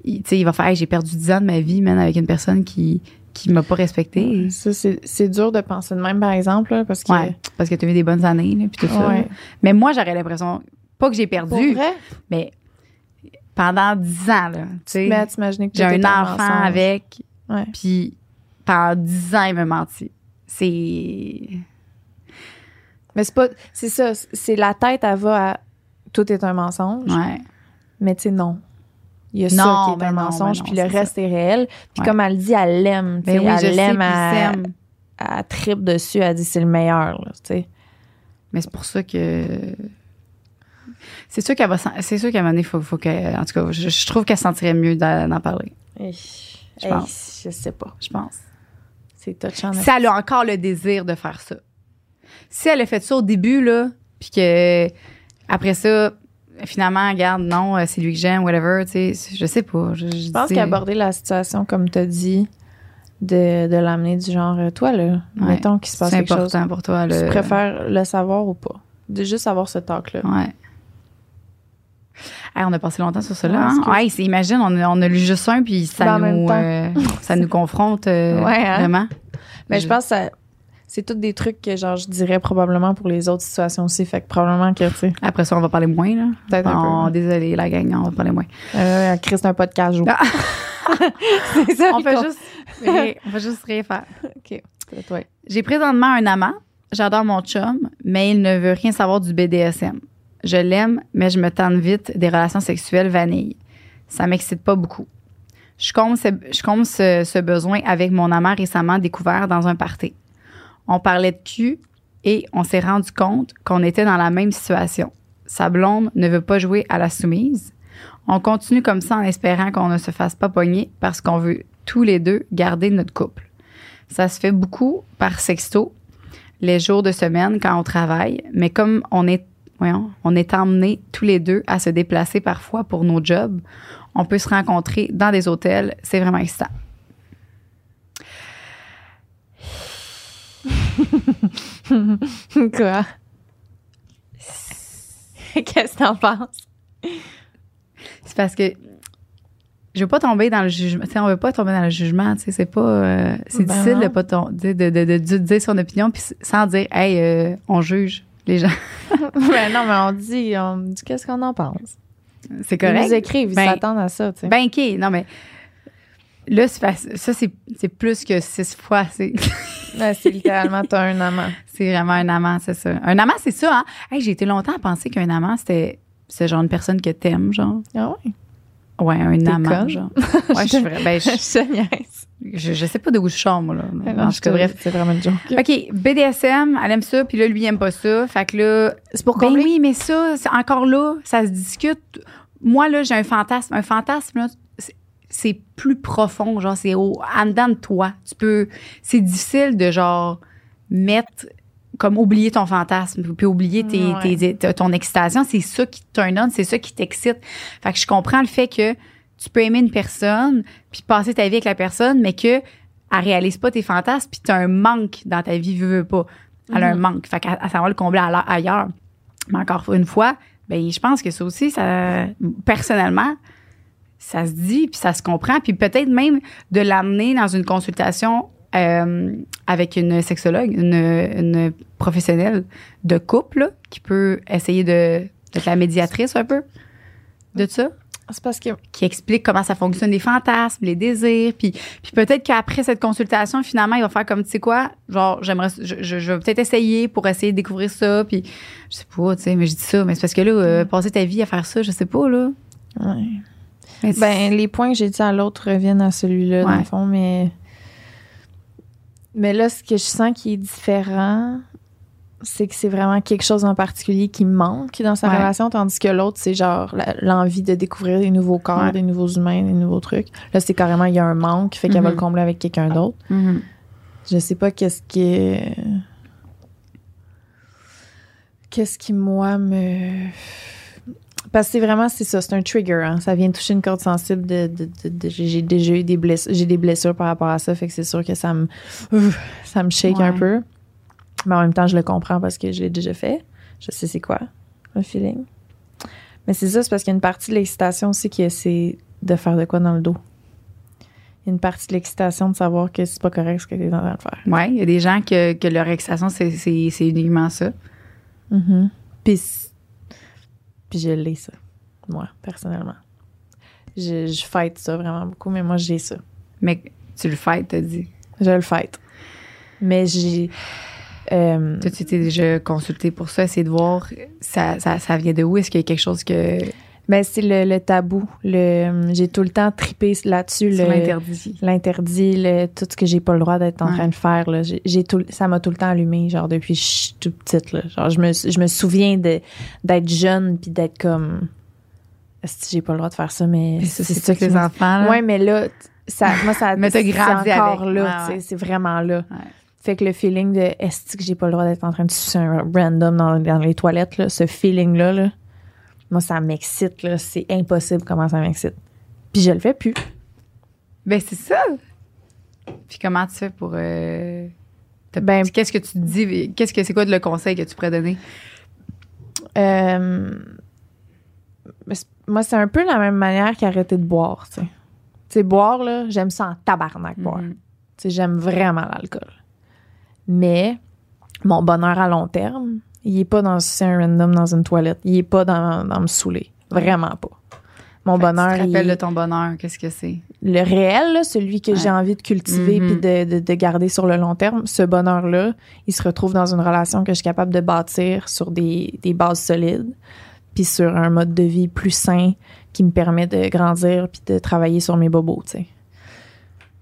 il, tu sais, il va faire, Hey, j'ai perdu 10 ans de ma vie, man, avec une personne qui, qui m'a pas respecté. Ça, c'est c'est dur de penser de même, par exemple, là, parce que. Ouais. Parce que tu as eu des bonnes années, là, puis tout ça. Ouais. Mais moi, j'aurais l'impression, pas que j'ai perdu, vrai, mais pendant 10 ans, là, tu sais. mais à que J'ai un enfant avec, Ouais. puis pendant 10 ans, il m'a menti. C'est. Mais c'est pas. C'est ça. C'est la tête, elle va à. Tout est un mensonge. Ouais. Mais tu sais, non. Il y a Non, ça qui est ben un non, mensonge, ben non, puis le reste est réel. Puis Ouais. comme elle dit, elle l'aime. Ben oui, elle l'aime, elle, elle tripe dessus, elle dit c'est le meilleur. Là, tu sais. Mais c'est pour ça que. C'est sûr qu'elle va. C'est sûr qu'à un moment donné, faut, faut que. En tout cas, je, je trouve qu'elle se sentirait mieux d'en parler. Hey, Je hey, pense. je sais pas. Je pense. C'est touchant. Si elle a encore le désir de faire ça. Si elle a fait ça au début, là, puis que après ça, finalement, regarde, non, euh, c'est lui que j'aime, whatever, tu sais, je sais pas. Je, Je pense qu'aborder la situation comme tu as dit, de, de l'amener du genre, euh, toi, là, Ouais. mettons qu'il se passe c'est quelque chose. important pour toi. Tu Le... préfères le savoir ou pas? De juste avoir ce talk-là. Ouais. Hey, on a passé longtemps sur ça Ouais, hein? c'est- imagine, on a, on a lu juste un, puis ça, Ben, nous, euh, ça nous confronte euh, Ouais, hein? vraiment. Mais je pense que ça- c'est tous des trucs que, genre, je dirais probablement pour les autres situations aussi. Fait que probablement que, tu sais, Après ça, on va parler moins. Là. peut-être un Oh, peu. désolé, la gang, on va parler moins. Euh, Chris, un podcast joue. Ah. c'est ça. on, con- juste, rien- on fait juste rien faire. OK. C'est toi. J'ai présentement un amant. J'adore mon chum, mais il ne veut rien savoir du BDSM. Je l'aime, mais je me tente vite des relations sexuelles vanille. Ça m'excite pas beaucoup. Je comble, ce, besoin avec mon amant récemment découvert dans un party. On parlait de cul et on s'est rendu compte qu'on était dans la même situation. Sa blonde ne veut pas jouer à la soumise. On continue comme ça en espérant qu'on ne se fasse pas pogner parce qu'on veut tous les deux garder notre couple. Ça se fait beaucoup par sexto, les jours de semaine quand on travaille, mais comme on est, voyons, on est emmenés tous les deux à se déplacer parfois pour nos jobs, on peut se rencontrer dans des hôtels. C'est vraiment excitant. Quoi? Qu'est-ce que t'en penses? C'est parce que je veux pas tomber dans le jugement. Tu sais, on veut pas tomber dans le jugement. C'est pas. euh, c'est Ben difficile non. de pas tom- de, de, de, de- de dire son opinion puis sans dire, hey, euh, on juge les gens. ben non, mais on dit, on dit qu'est-ce qu'on en pense. C'est Ils nous correct. écrivent, ils Ben, s'attendent à ça, tu sais. Ben, OK. Non, mais là, ça, c'est plus que six fois. C'est Ouais, c'est littéralement, t'as un amant. c'est vraiment un amant, c'est ça. Un amant, c'est ça, hein? Hey, j'ai été longtemps à penser qu'un amant, c'était ce genre de personne que t'aimes, genre. Ah ouais? Ouais, un amant, genre. Ouais, je ben, je, je, je sais pas d'où je sors, moi, là. Non, En je te- bref. C'est vraiment une joke. OK, BDSM, elle aime ça, puis là, lui, il aime pas ça. Fait que là, C'est pour ben oui, mais ça, c'est encore là, ça se discute. Moi, là, j'ai un fantasme. Un fantasme, là, c'est- c'est plus profond, genre, c'est au, en dedans de toi. Tu peux, c'est difficile de, genre, mettre, comme oublier ton fantasme, puis oublier tes, Ouais. tes- tes- ton excitation. C'est ça qui te turn on, c'est ça qui t'excite. Fait que je comprends le fait que tu peux aimer une personne, puis passer ta vie avec la personne, mais que elle réalise pas tes fantasmes, puis tu as un manque dans ta vie, veux, veux pas. Elle a un Mhm. manque. Fait qu'elle elle s'en va le combler à ailleurs. Mais encore une fois, ben je pense que ça aussi, ça, personnellement, ça se dit, puis ça se comprend, puis peut-être même de l'amener dans une consultation euh, avec une sexologue, une, une professionnelle de couple, là, qui peut essayer de d'être la médiatrice un peu de ça C'est parce que qui explique comment ça fonctionne les fantasmes, les désirs, puis puis peut-être qu'après cette consultation finalement il va faire comme tu sais quoi, genre j'aimerais je, je, je vais peut-être essayer pour essayer de découvrir ça puis je sais pas, tu sais mais je dis ça mais c'est parce que là euh, passer ta vie à faire ça, je sais pas là. Ouais. Ben, les points que j'ai dit à l'autre reviennent à celui-là, dans le fond, mais. Mais là, ce que je sens qui est différent, c'est que c'est vraiment quelque chose en particulier qui manque dans sa Ouais. relation, tandis que l'autre, c'est genre l'envie de découvrir des nouveaux corps, Ouais. des nouveaux humains, des nouveaux trucs. Là, c'est carrément, il y a un manque, fait qu'elle va Mhm. le combler avec quelqu'un d'autre. Mhm. Je sais pas qu'est-ce qui. Qu'est-ce qui, moi, me. Parce que c'est vraiment, c'est ça, c'est un trigger. Hein. Ça vient toucher une corde sensible. De, de- de- de- j'ai déjà eu des blessures, j'ai des blessures par rapport à ça, fait que c'est sûr que ça me, ça me shake un peu. Mais en même temps, je le comprends parce que je l'ai déjà fait. Je sais c'est quoi, un feeling. Mais c'est ça, c'est parce qu'il y a une partie de l'excitation aussi qui c'est de faire de quoi dans le dos. Il y a une partie de l'excitation de savoir que c'est pas correct ce que tu es en train de faire. Ouais, il y a des gens que, que leur excitation c'est uniquement ça. Mhm. Puis, c- puis je l'ai, ça, moi, personnellement. Je, je fête ça vraiment beaucoup, mais moi, j'ai ça. Mais tu le fais, t'as dit? Je le fête. Mais j'ai. euh, Toi, tu t'es déjà consulté pour ça, essayer de voir ça, ça, ça vient de où? Est-ce qu'il y a quelque chose que. Ben, c'est le, le tabou. Le, j'ai tout le temps tripé là-dessus. l'interdit. L'interdit, le- tout ce que j'ai pas le droit d'être en Ouais. train de faire. Là, j'ai, tout, ça m'a tout le temps allumé, genre depuis que je suis toute petite. Là. Genre, je me, je me souviens de, d'être jeune puis d'être comme. Est-ce que j'ai pas le droit de faire ça, mais. C'est ça qui les enfants. Là. Ouais, mais là, ça, moi, ça Mais t'as grandi encore avec. là. Ouais, tu sais, ouais. C'est vraiment là. Ouais. Fait que le feeling de est-ce que j'ai pas le droit d'être en train de sucer un random dans, dans les toilettes, là, ce feeling-là, là, Moi, ça m'excite, là. C'est impossible comment ça m'excite. Puis je le fais plus. Ben, c'est ça. Puis comment tu fais pour. euh, Ben- qu'est-ce que tu te dis? Qu'est-ce que c'est quoi le conseil que tu pourrais donner? Euh, moi, c'est un peu la même manière qu'arrêter de boire, tu sais. Tu sais, boire, là, j'aime ça en tabarnak, boire. Mhm. Tu sais, j'aime vraiment l'alcool. Mais mon bonheur à long terme, il est pas dans c'est un random dans une toilette. Il est pas dans, dans me saouler. Vraiment pas. Mon Fait bonheur, Tu te rappelles de ton bonheur, qu'est-ce que c'est? le réel, là, celui que Ouais. j'ai envie de cultiver Mhm. puis de, de, de garder sur le long terme, ce bonheur-là, il se retrouve dans une relation que je suis capable de bâtir sur des, des bases solides, puis sur un mode de vie plus sain qui me permet de grandir puis de travailler sur mes bobos, tu sais.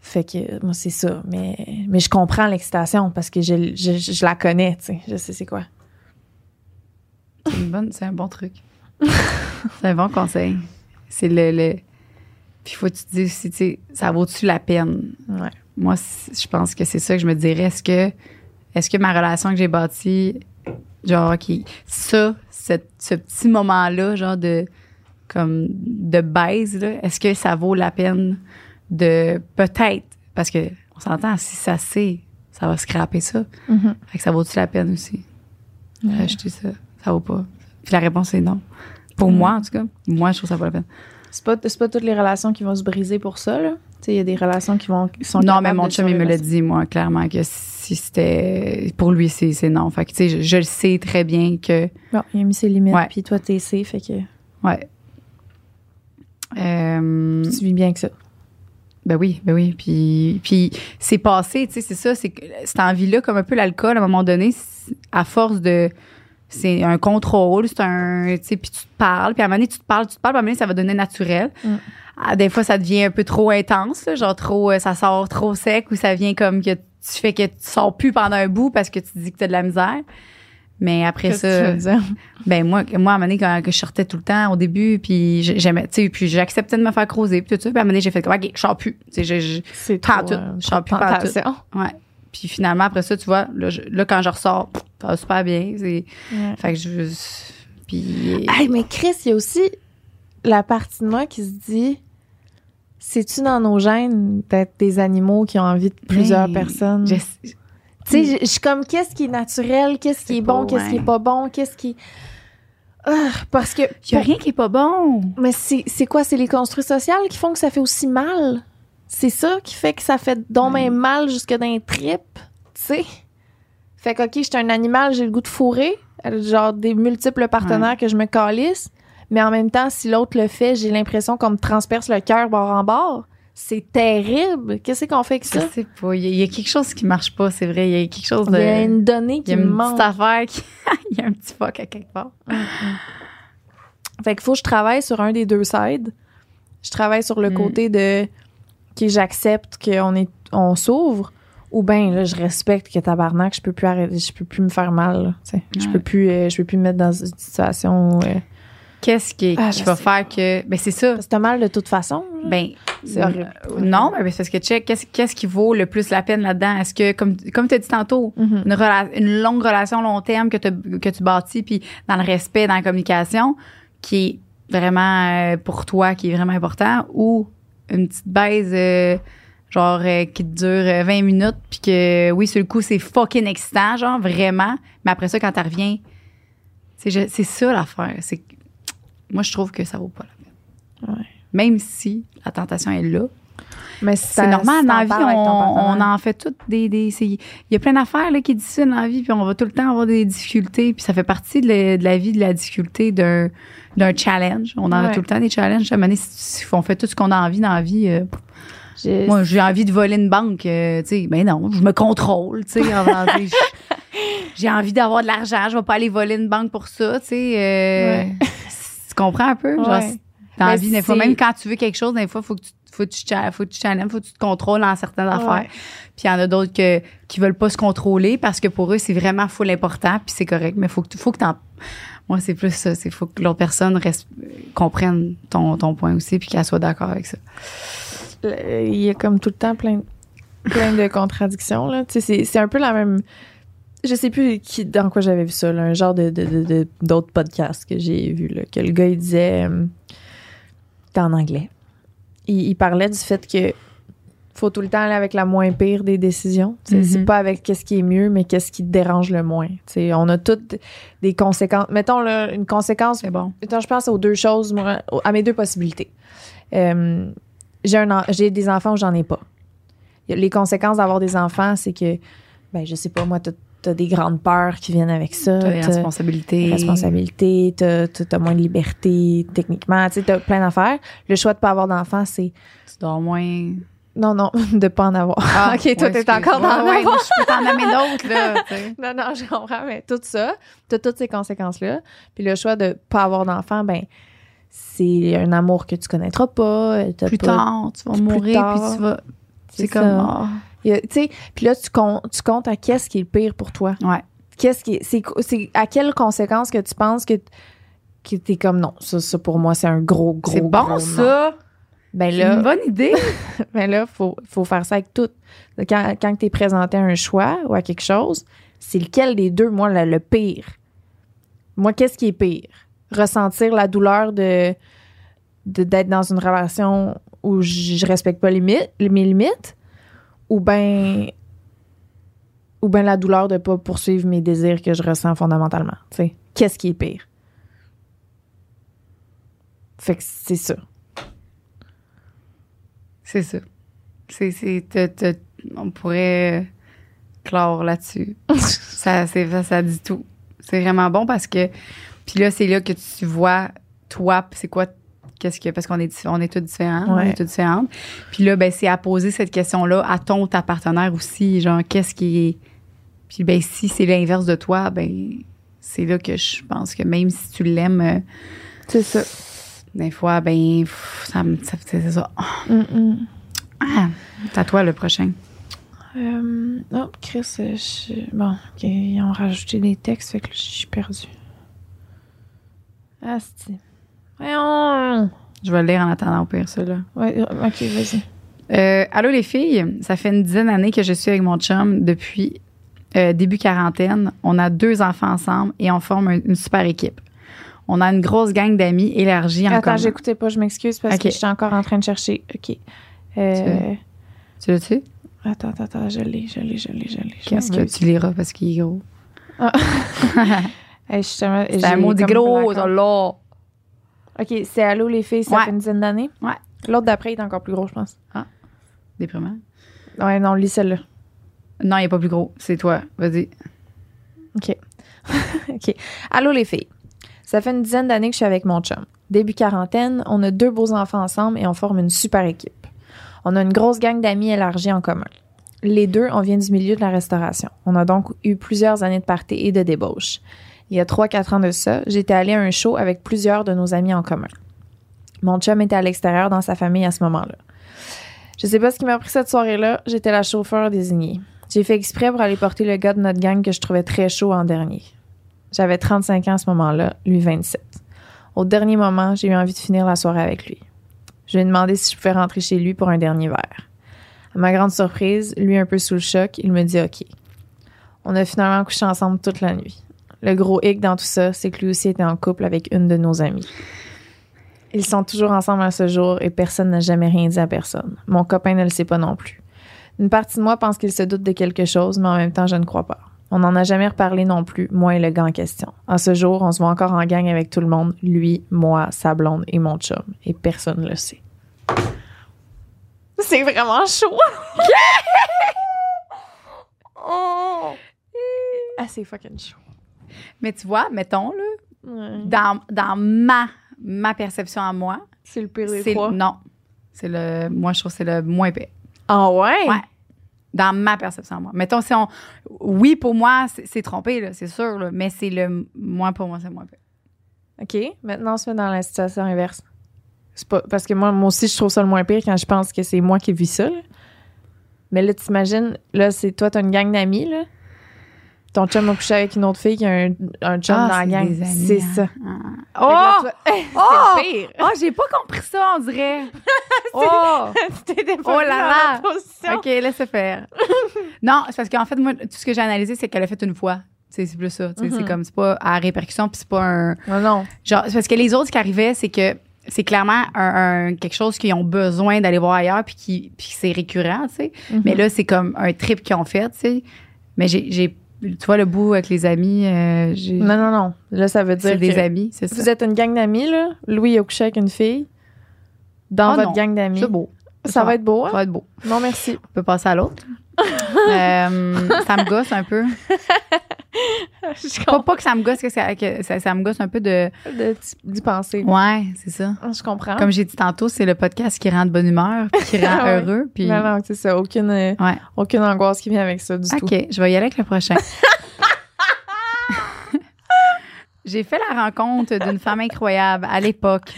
Fait que moi, c'est ça. Mais, mais je comprends l'excitation parce que je, je, je la connais, tu sais. Je sais c'est quoi. C'est une bonne, c'est un bon truc. c'est un bon conseil. C'est le, le. Puis faut que tu te dises aussi, tu sais, ça vaut-tu la peine? Ouais. Moi, je pense que c'est ça que je me dirais. Est-ce que, est-ce que ma relation que j'ai bâtie, genre, OK, ça, cette- ce petit moment-là, genre de, comme, de baise, là, est-ce que ça vaut la peine de, peut-être, parce que, on s'entend, si ça c'est, ça va scraper ça. Mhm. Fait que ça vaut-tu la peine aussi? Acheter ça, ça vaut pas. Puis la réponse est non. Pour moi, en tout cas, moi, je trouve ça pas la peine. C'est pas, c'est pas toutes les relations qui vont se briser pour ça, là. Tu sais, il y a des relations qui vont qui sont Non, mais mon chum, il me l'a dit, moi, clairement, que si c'était. Pour lui, c'est c'est non. Fait que, tu sais, je, je le sais très bien que. Bon, il a mis ses limites, puis toi, t'es safe, fait que Ouais. Euh, tu vis bien que ça. ben oui, ben oui. Puis, puis c'est passé, tu sais, c'est ça. C'est cette envie-là, comme un peu l'alcool, à un moment donné, à force de. C'est un contrôle, c'est un. Tu sais, puis tu te parles, puis à un moment donné, tu te parles, tu te parles, puis à un moment donné, ça va donner naturel. Mm. Ah, des fois, ça devient un peu trop intense, là, genre trop. euh, Ça sort trop sec, ou ça vient comme que tu fais que tu sors plus pendant un bout parce que tu dis que t'as de la misère. Mais après Qu'est-ce que ça. tu veux dire? Ben moi, moi à un moment donné, quand que je sortais tout le temps au début, puis j'ai- j'aimais, tu sais, puis j'acceptais de me faire creuser, puis tout ça, puis à un moment donné, j'ai fait comme, OK, je sors plus. Tu sais, je- je- C'est trop, tout. euh, Je sors trop plus ouais. Puis finalement, après ça, tu vois, là, je- là quand je ressors, pff, ça va super bien. C'est, Ouais. fait que je, puis, Hey, mais Chris, il y a aussi la partie de moi qui se dit c'est-tu dans nos gènes d'être des animaux qui ont envie de plusieurs personnes? je- Tu sais, je- je suis comme qu'est-ce qui est naturel, qu'est-ce qui est bon, qu'est-ce qui est pas bon, qu'est-ce qui. Ah, parce que. il y a rien qui est pas bon. Mais c'est c'est quoi? C'est les construits sociales qui font que ça fait aussi mal? C'est ça qui fait que ça fait donc même mal jusque dans les tripes, tu sais? Fait que, OK, je suis un animal, j'ai le goût de fourrer, euh, genre des multiples partenaires que je me calisse, mais en même temps, si l'autre le fait, j'ai l'impression qu'on me transperce le cœur bord en bord. C'est terrible. Qu'est-ce qu'on fait avec Je ça? sais pas. Il y, a- il y a quelque chose qui marche pas, c'est vrai. Il y a quelque chose Il de. y a une donnée il y qui a une manque. petite affaire qui. il y a un petit fuck à quelque part. Fait qu'il faut que je travaille sur un des deux sides. Je travaille sur le Mm. côté de que j'accepte qu'on est on s'ouvre ou ben là je respecte que tabarnak, je peux plus arrêter, je peux plus me faire mal. Je peux plus euh, je peux plus me mettre dans une situation où euh, Qu'est-ce qui, Ah, qui va faire que. Ben, c'est ça. t'as mal de toute façon. Ben, C'est horrible. euh, non, mais c'est parce que check, qu'est-ce, qu'est-ce qui vaut le plus la peine là-dedans? Est-ce que, comme, comme tu as dit tantôt, Mhm. une, rela- une longue relation long terme que, que tu bâtis, puis dans le respect, dans la communication, qui est vraiment euh, pour toi, qui est vraiment important, ou une petite baise, euh, genre, euh, qui dure euh, 20 minutes, puis que, oui, sur le coup, c'est fucking excitant, genre, vraiment, mais après ça, quand tu reviens, c'est, ça l'affaire. C'est, moi, je trouve que ça vaut pas la peine. Ouais. Même si la tentation est là, Mais c'est normal si dans t'en la vie, on, on en fait toutes des. des Il y a plein d'affaires là, qui difficiles dans la vie, puis on va tout le temps avoir des difficultés, puis ça fait partie de la, de la vie, de la difficulté d'un, d'un challenge. On en a tout le temps des challenges. À un moment donné, si, si on fait tout ce qu'on a envie dans la vie, euh, moi, j'ai envie de voler une banque, euh, tu sais, ben non, je me contrôle, en j'ai envie d'avoir de l'argent, je vais pas aller voler une banque pour ça, tu sais. euh, Ouais. Tu comprends un peu? Genre, Ouais. dans la Ben, vie, des fois, même quand tu veux quelque chose, des fois, faut que tu faut que tu faut que tu challenges, faut que tu te contrôles dans certaines affaires. Puis il y en a d'autres que, qui veulent pas se contrôler parce que pour eux, c'est vraiment full important, puis c'est correct. Mais faut que tu faut que t'en. Moi, c'est plus ça. C'est faut que l'autre personne comprenne ton, ton point aussi, puis qu'elle soit d'accord avec ça. il y a comme tout le temps plein, plein de contradictions. Là. C'est, c'est un peu la même. je sais plus qui, dans quoi j'avais vu ça, là, un genre de, de, de- d'autres podcasts que j'ai vu, là, que le gars, il disait, euh, en anglais. Il parlait du fait que faut tout le temps aller avec la moins pire des décisions. C'est, Mhm. c'est pas avec qu'est-ce qui est mieux, mais qu'est-ce qui te dérange le moins. T'sais, on a toutes des conséquences. Mettons, là, une conséquence C'est bon. Je pense aux deux choses, à mes deux possibilités. Euh, j'ai, un en- j'ai des enfants ou j'en ai pas. Les conséquences d'avoir des enfants, c'est que, ben, je sais pas, moi, t'as, t'as des grandes peurs qui viennent avec ça. T'as des T'as responsabilités. des responsabilités, t'as, t'as- t'as moins de liberté, techniquement, tu sais, t'as plein d'affaires. Le choix de pas avoir d'enfants, c'est, Tu dors moins. Non, non, de pas en avoir. Ah, ok, toi, t'es encore dans Ouais, ouais, non, Je peux t'en nommer d'autres, là. Non, non, je comprends, mais tout ça, t'as toutes ces conséquences-là. Puis le choix de pas avoir d'enfant, ben, c'est un amour que tu connaîtras pas. Plus pas- tard, tu vas Plus mourir, tard. puis tu vas. C'est comme. ah. Tu sais, puis là, tu comptes, tu comptes à qu'est-ce qui est le pire pour toi. Ouais. Qu'est-ce qui est, c'est, à quelles conséquences que tu penses que, que t'es comme non, ça, ça pour moi, c'est un gros, gros, C'est bon, ça? Ben C'est une bonne idée. ben là, faut, faut faire ça avec tout. Quand, quand t'es présenté à un choix ou à quelque chose, c'est lequel des deux, moi, le, le pire? Moi, qu'est-ce qui est pire? Ressentir la douleur de, de- d'être dans une relation où je, je respecte pas les, mes limites ou ben ou ben la douleur de pas poursuivre mes désirs que je ressens fondamentalement, tu sais. Qu'est-ce qui est pire? Fait que c'est ça. C'est ça. C'est, c'est, on pourrait clore là-dessus. ça, c'est, ça, ça dit tout. C'est vraiment bon parce que, puis là, c'est là que tu vois, toi, c'est quoi, qu'est-ce que, parce qu'on est, on est tous différents, on Ouais. est tous différentes. Puis là, ben, c'est à poser cette question-là à ton, ta partenaire aussi, genre, qu'est-ce qui est, puis ben, si c'est l'inverse de toi, ben, c'est là que je pense que même si tu l'aimes, euh, C'est ça. Des fois, ben, ça, me- c'est ça. Mm-mm. Ah, c'est à toi le prochain. Euh, oh, Chris, euh, je- bon, ok, ils ont rajouté des textes, fait que je suis perdue. Ah, c'est. Voyons! Je vais le lire en attendant au pire, ça, là. Ouais, euh, ok, vas-y. Euh, allô les filles, ça fait une dizaine d'années que je suis avec mon chum depuis euh, début quarantaine. On a deux enfants ensemble et on forme un- une super équipe. On a une grosse gang d'amis élargie en Attends, j'écoutais pas, je m'excuse parce Ok. que j'étais encore en train de chercher. Ok. Euh, Tu l'as-tu? attends, attends, attends, je l'ai, je l'ai, je l'ai, je l'ai. Qu'est-ce que tu liras parce qu'il est gros? Hey, justement, C'est un mot dit gros, ça, là. Ok, c'est Allô les filles, ça Ouais. fait une dizaine d'années? Ouais. L'autre d'après est encore plus gros, je pense. Déprimant. Ouais, non, lis celle-là. Non, il est pas plus gros. C'est toi. Vas-y. OK. Allô les filles. Ça fait une dizaine d'années que je suis avec mon chum. Début quarantaine, on a deux beaux enfants ensemble et on forme une super équipe. On a une grosse gang d'amis élargie en commun. Les deux, on vient du milieu de la restauration. On a donc eu plusieurs années de party et de débauche. Il y a 3-4 ans de ça, j'étais allée à un show avec plusieurs de nos amis en commun. Mon chum était à l'extérieur dans sa famille à ce moment-là. Je sais pas ce qui m'a pris cette soirée-là, j'étais la chauffeur désignée. J'ai fait exprès pour aller porter le gars de notre gang que je trouvais très chaud en dernier. J'avais 35 ans à ce moment-là, lui 27. Au dernier moment, j'ai eu envie de finir la soirée avec lui. Je lui ai demandé si je pouvais rentrer chez lui pour un dernier verre. À ma grande surprise, lui un peu sous le choc, il me dit OK. On a finalement couché ensemble toute la nuit. Le gros hic dans tout ça, c'est que lui aussi était en couple avec une de nos amies. Ils sont toujours ensemble à ce jour et personne n'a jamais rien dit à personne. Mon copain ne le sait pas non plus. Une partie de moi pense qu'il se doute de quelque chose, mais en même temps, je ne crois pas. On n'en a jamais reparlé non plus, moi et le gars en question. À ce jour, on se voit encore en gang avec tout le monde, lui, moi, sa blonde et mon chum, et personne ne le sait. C'est vraiment chaud! oh! Ah, c'est fucking chaud. Mais tu vois, mettons, là, Ouais. dans, dans ma, ma perception à moi, C'est le pire des trois. non. C'est le moi je trouve que c'est le moins pire. Ah ouais? Ouais. Dans ma perception à moi. Mettons si on oui pour moi c'est trompé c'est sûr là, mais c'est le moi pour moi c'est moins pire. OK, maintenant on se met dans la situation inverse. C'est pas parce que moi, moi aussi je trouve ça le moins pire quand je pense que c'est moi qui vis ça. là. Mais là t'imagines, là c'est toi t'as une gang d'amis là. Ton chum a couché avec une autre fille qui a un, un chum Ah, dans la gang. C'est hein. ça. Ah. Oh! Oh! c'est le pire. Oh, j'ai pas compris ça, on dirait. oh! T'étais Oh là là. OK, laisse faire. non, c'est parce qu'en fait, moi, tout ce que j'ai analysé, c'est qu'elle a fait une fois. C'est plus ça. C'est Mhm. comme, c'est pas à répercussion, puis c'est pas un. Non, non. Genre, parce que les autres, ce qui arrivait, c'est que c'est clairement un, un- quelque chose qu'ils ont besoin d'aller voir ailleurs, puis qui puis c'est récurrent, tu sais. Mais Mhm. là, c'est comme un trip qu'ils ont fait, tu sais. Mais j'ai- tu vois, le bout avec les amis, euh, Non, non, non. Là, ça veut dire c'est des amis, c'est ça. vous êtes une gang d'amis, là. Louis a couché avec une fille. Dans Ah, votre non. gang d'amis. C'est beau. Ça va être beau, Ça hein? va être beau. Non, merci. On peut passer à l'autre. Euh, ça me gosse un peu. Je Pas, pas que ça me gosse, que ça, que ça, ça me gosse un peu de. d'y penser. Ouais, c'est ça. Je comprends. Comme j'ai dit tantôt, c'est le podcast qui rend de bonne humeur, puis qui rend Ouais. heureux. Puis... Non, non, c'est ça. Aucune, euh, Ouais. aucune angoisse qui vient avec ça du tout. OK, je vais y aller avec le prochain. J'ai fait la rencontre d'une femme incroyable à l'époque.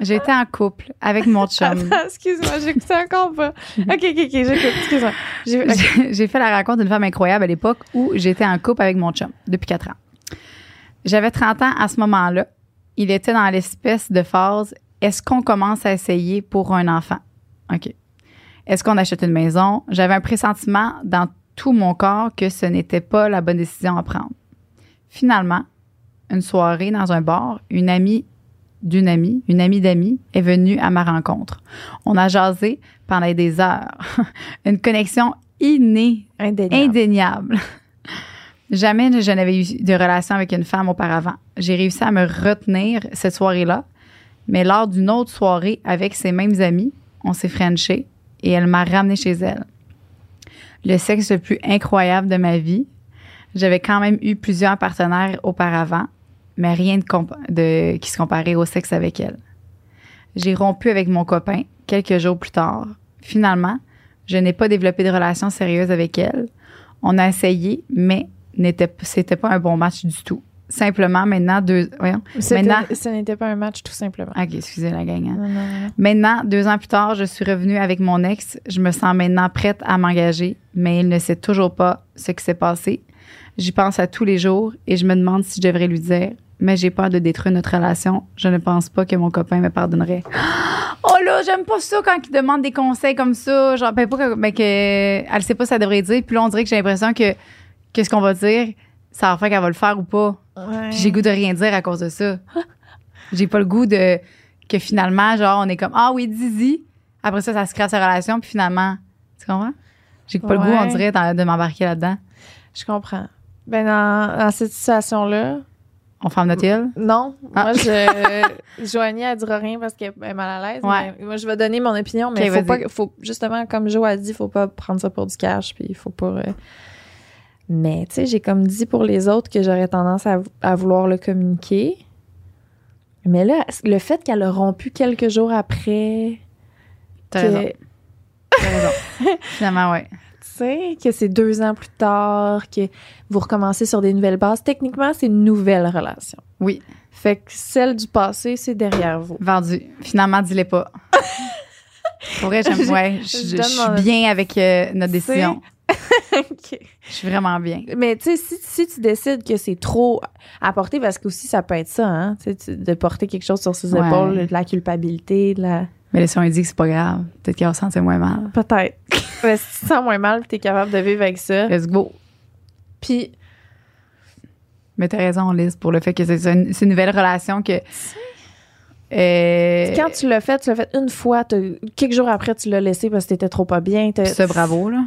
J'étais en couple avec mon chum. Attends, excuse-moi, j'écoutais encore pas. OK, OK, OK, j'écoute, excuse-moi. J'ai- fait la rencontre d'une femme incroyable à l'époque où j'étais en couple avec mon chum depuis quatre ans. J'avais 30 ans à ce moment-là. Il était dans l'espèce de phase est-ce qu'on commence à essayer pour un enfant? OK. Est-ce qu'on achète une maison? J'avais un pressentiment dans tout mon corps que ce n'était pas la bonne décision à prendre. Finalement, une soirée dans un bar, une amie d'une amie, une amie d'amis, est venue à ma rencontre. On a jasé pendant des heures. une connexion innée, Indéniable. indéniable. Jamais je n'avais eu de relation avec une femme auparavant. J'ai réussi à me retenir cette soirée-là, mais lors d'une autre soirée avec ses mêmes amis, on s'est frenché et elle m'a ramené chez elle. Le sexe le plus incroyable de ma vie. J'avais quand même eu plusieurs partenaires auparavant, mais rien de, qui se comparait au sexe avec elle. J'ai rompu avec mon copain quelques jours plus tard. Finalement, je n'ai pas développé de relation sérieuse avec elle. On a essayé, mais n'était, c'était pas un bon match du tout. Simplement, maintenant, deux. Voyons. Maintenant- Ce n'était pas un match, tout simplement. Ok, excusez la gang. hein. Non, non, non. Maintenant, deux ans plus tard, je suis revenue avec mon ex. Je me sens maintenant prête à m'engager, mais il ne sait toujours pas ce qui s'est passé. J'y pense à tous les jours et je me demande si je devrais lui dire, mais j'ai peur de détruire notre relation. Je ne pense pas que mon copain me pardonnerait. Oh là, j'aime pas ça quand il demande des conseils comme ça. Genre, ben pas que, ben que elle sait pas ce qu'elle devrait dire. Puis là, on dirait que j'ai l'impression que, que ce qu'on va dire, ça va faire qu'elle va le faire ou pas. Ouais. Puis j'ai le goût de rien dire à cause de ça. j'ai pas le goût de que finalement, genre, on est comme Ah oui, Dizzy. Après ça, ça se crée sa relation, puis finalement, tu comprends? J'ai pas le goût, on dirait, de m'embarquer là-dedans. Je comprends. Ben, dans, dans cette situation-là, On ferme notre île. non. Ah. Moi, je. Joanie, elle dira rien parce qu'elle est mal à l'aise. Ouais. mais moi, je vais donner mon opinion, mais faut pas. Faut, justement, comme Jo a dit, faut pas prendre ça pour du cash, puis il faut pas. euh, Mais, tu sais, j'ai comme dit pour les autres que j'aurais tendance à, à vouloir le communiquer. Mais là, le fait qu'elle a rompu quelques jours après. T'as que- raison. T'as raison. finalement, ouais. Sais, que c'est deux ans plus tard, que vous recommencez sur des nouvelles bases. Techniquement, c'est une nouvelle relation. Oui, Fait que celle du passé, c'est derrière vous. vendu. Finalement, dis-les pas. Pour vrai, j'aime, ouais, je, Je je- je suis bien avec euh, notre décision. Je suis vraiment bien. Mais tu sais, si, si tu décides que c'est trop à porter, parce que aussi ça peut être ça, hein, de porter quelque chose sur ses Ouais. épaules, de la culpabilité, de la... Mais là, si on lui dit que c'est pas grave, peut-être qu'il va se sentir moins mal. Peut-être. Mais si tu te sens moins mal, tu es capable de vivre avec ça. Let's go. Puis, Mais t'as raison, Liz, pour le fait que c'est c'est une, c'est une nouvelle relation que. Euh, quand tu l'as fait, tu l'as fait une fois, quelques jours après, tu l'as laissé parce que t'étais trop pas bien. ça, bravo, là.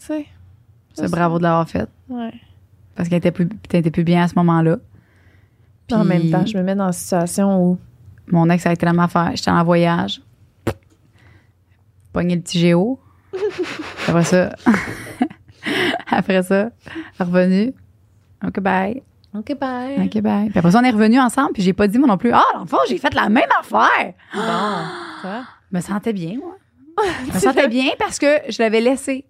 Tu sais. Ça, bravo de l'avoir fait. Ouais. Parce qu'elle était plus, t'étais plus bien à ce moment-là. en même temps, je me mets dans une situation où. Mon ex a été la même affaire. J'étais en voyage. Pogné le petit géo. Après ça. après ça, revenu. OK, bye. OK, bye. OK, bye. Puis après ça, on est revenu ensemble. Puis j'ai pas dit, moi non plus, ah, l'enfant, j'ai fait la même affaire. Bon. Ça. Je me sentais bien, moi. Je me sentais bien parce que je l'avais laissé.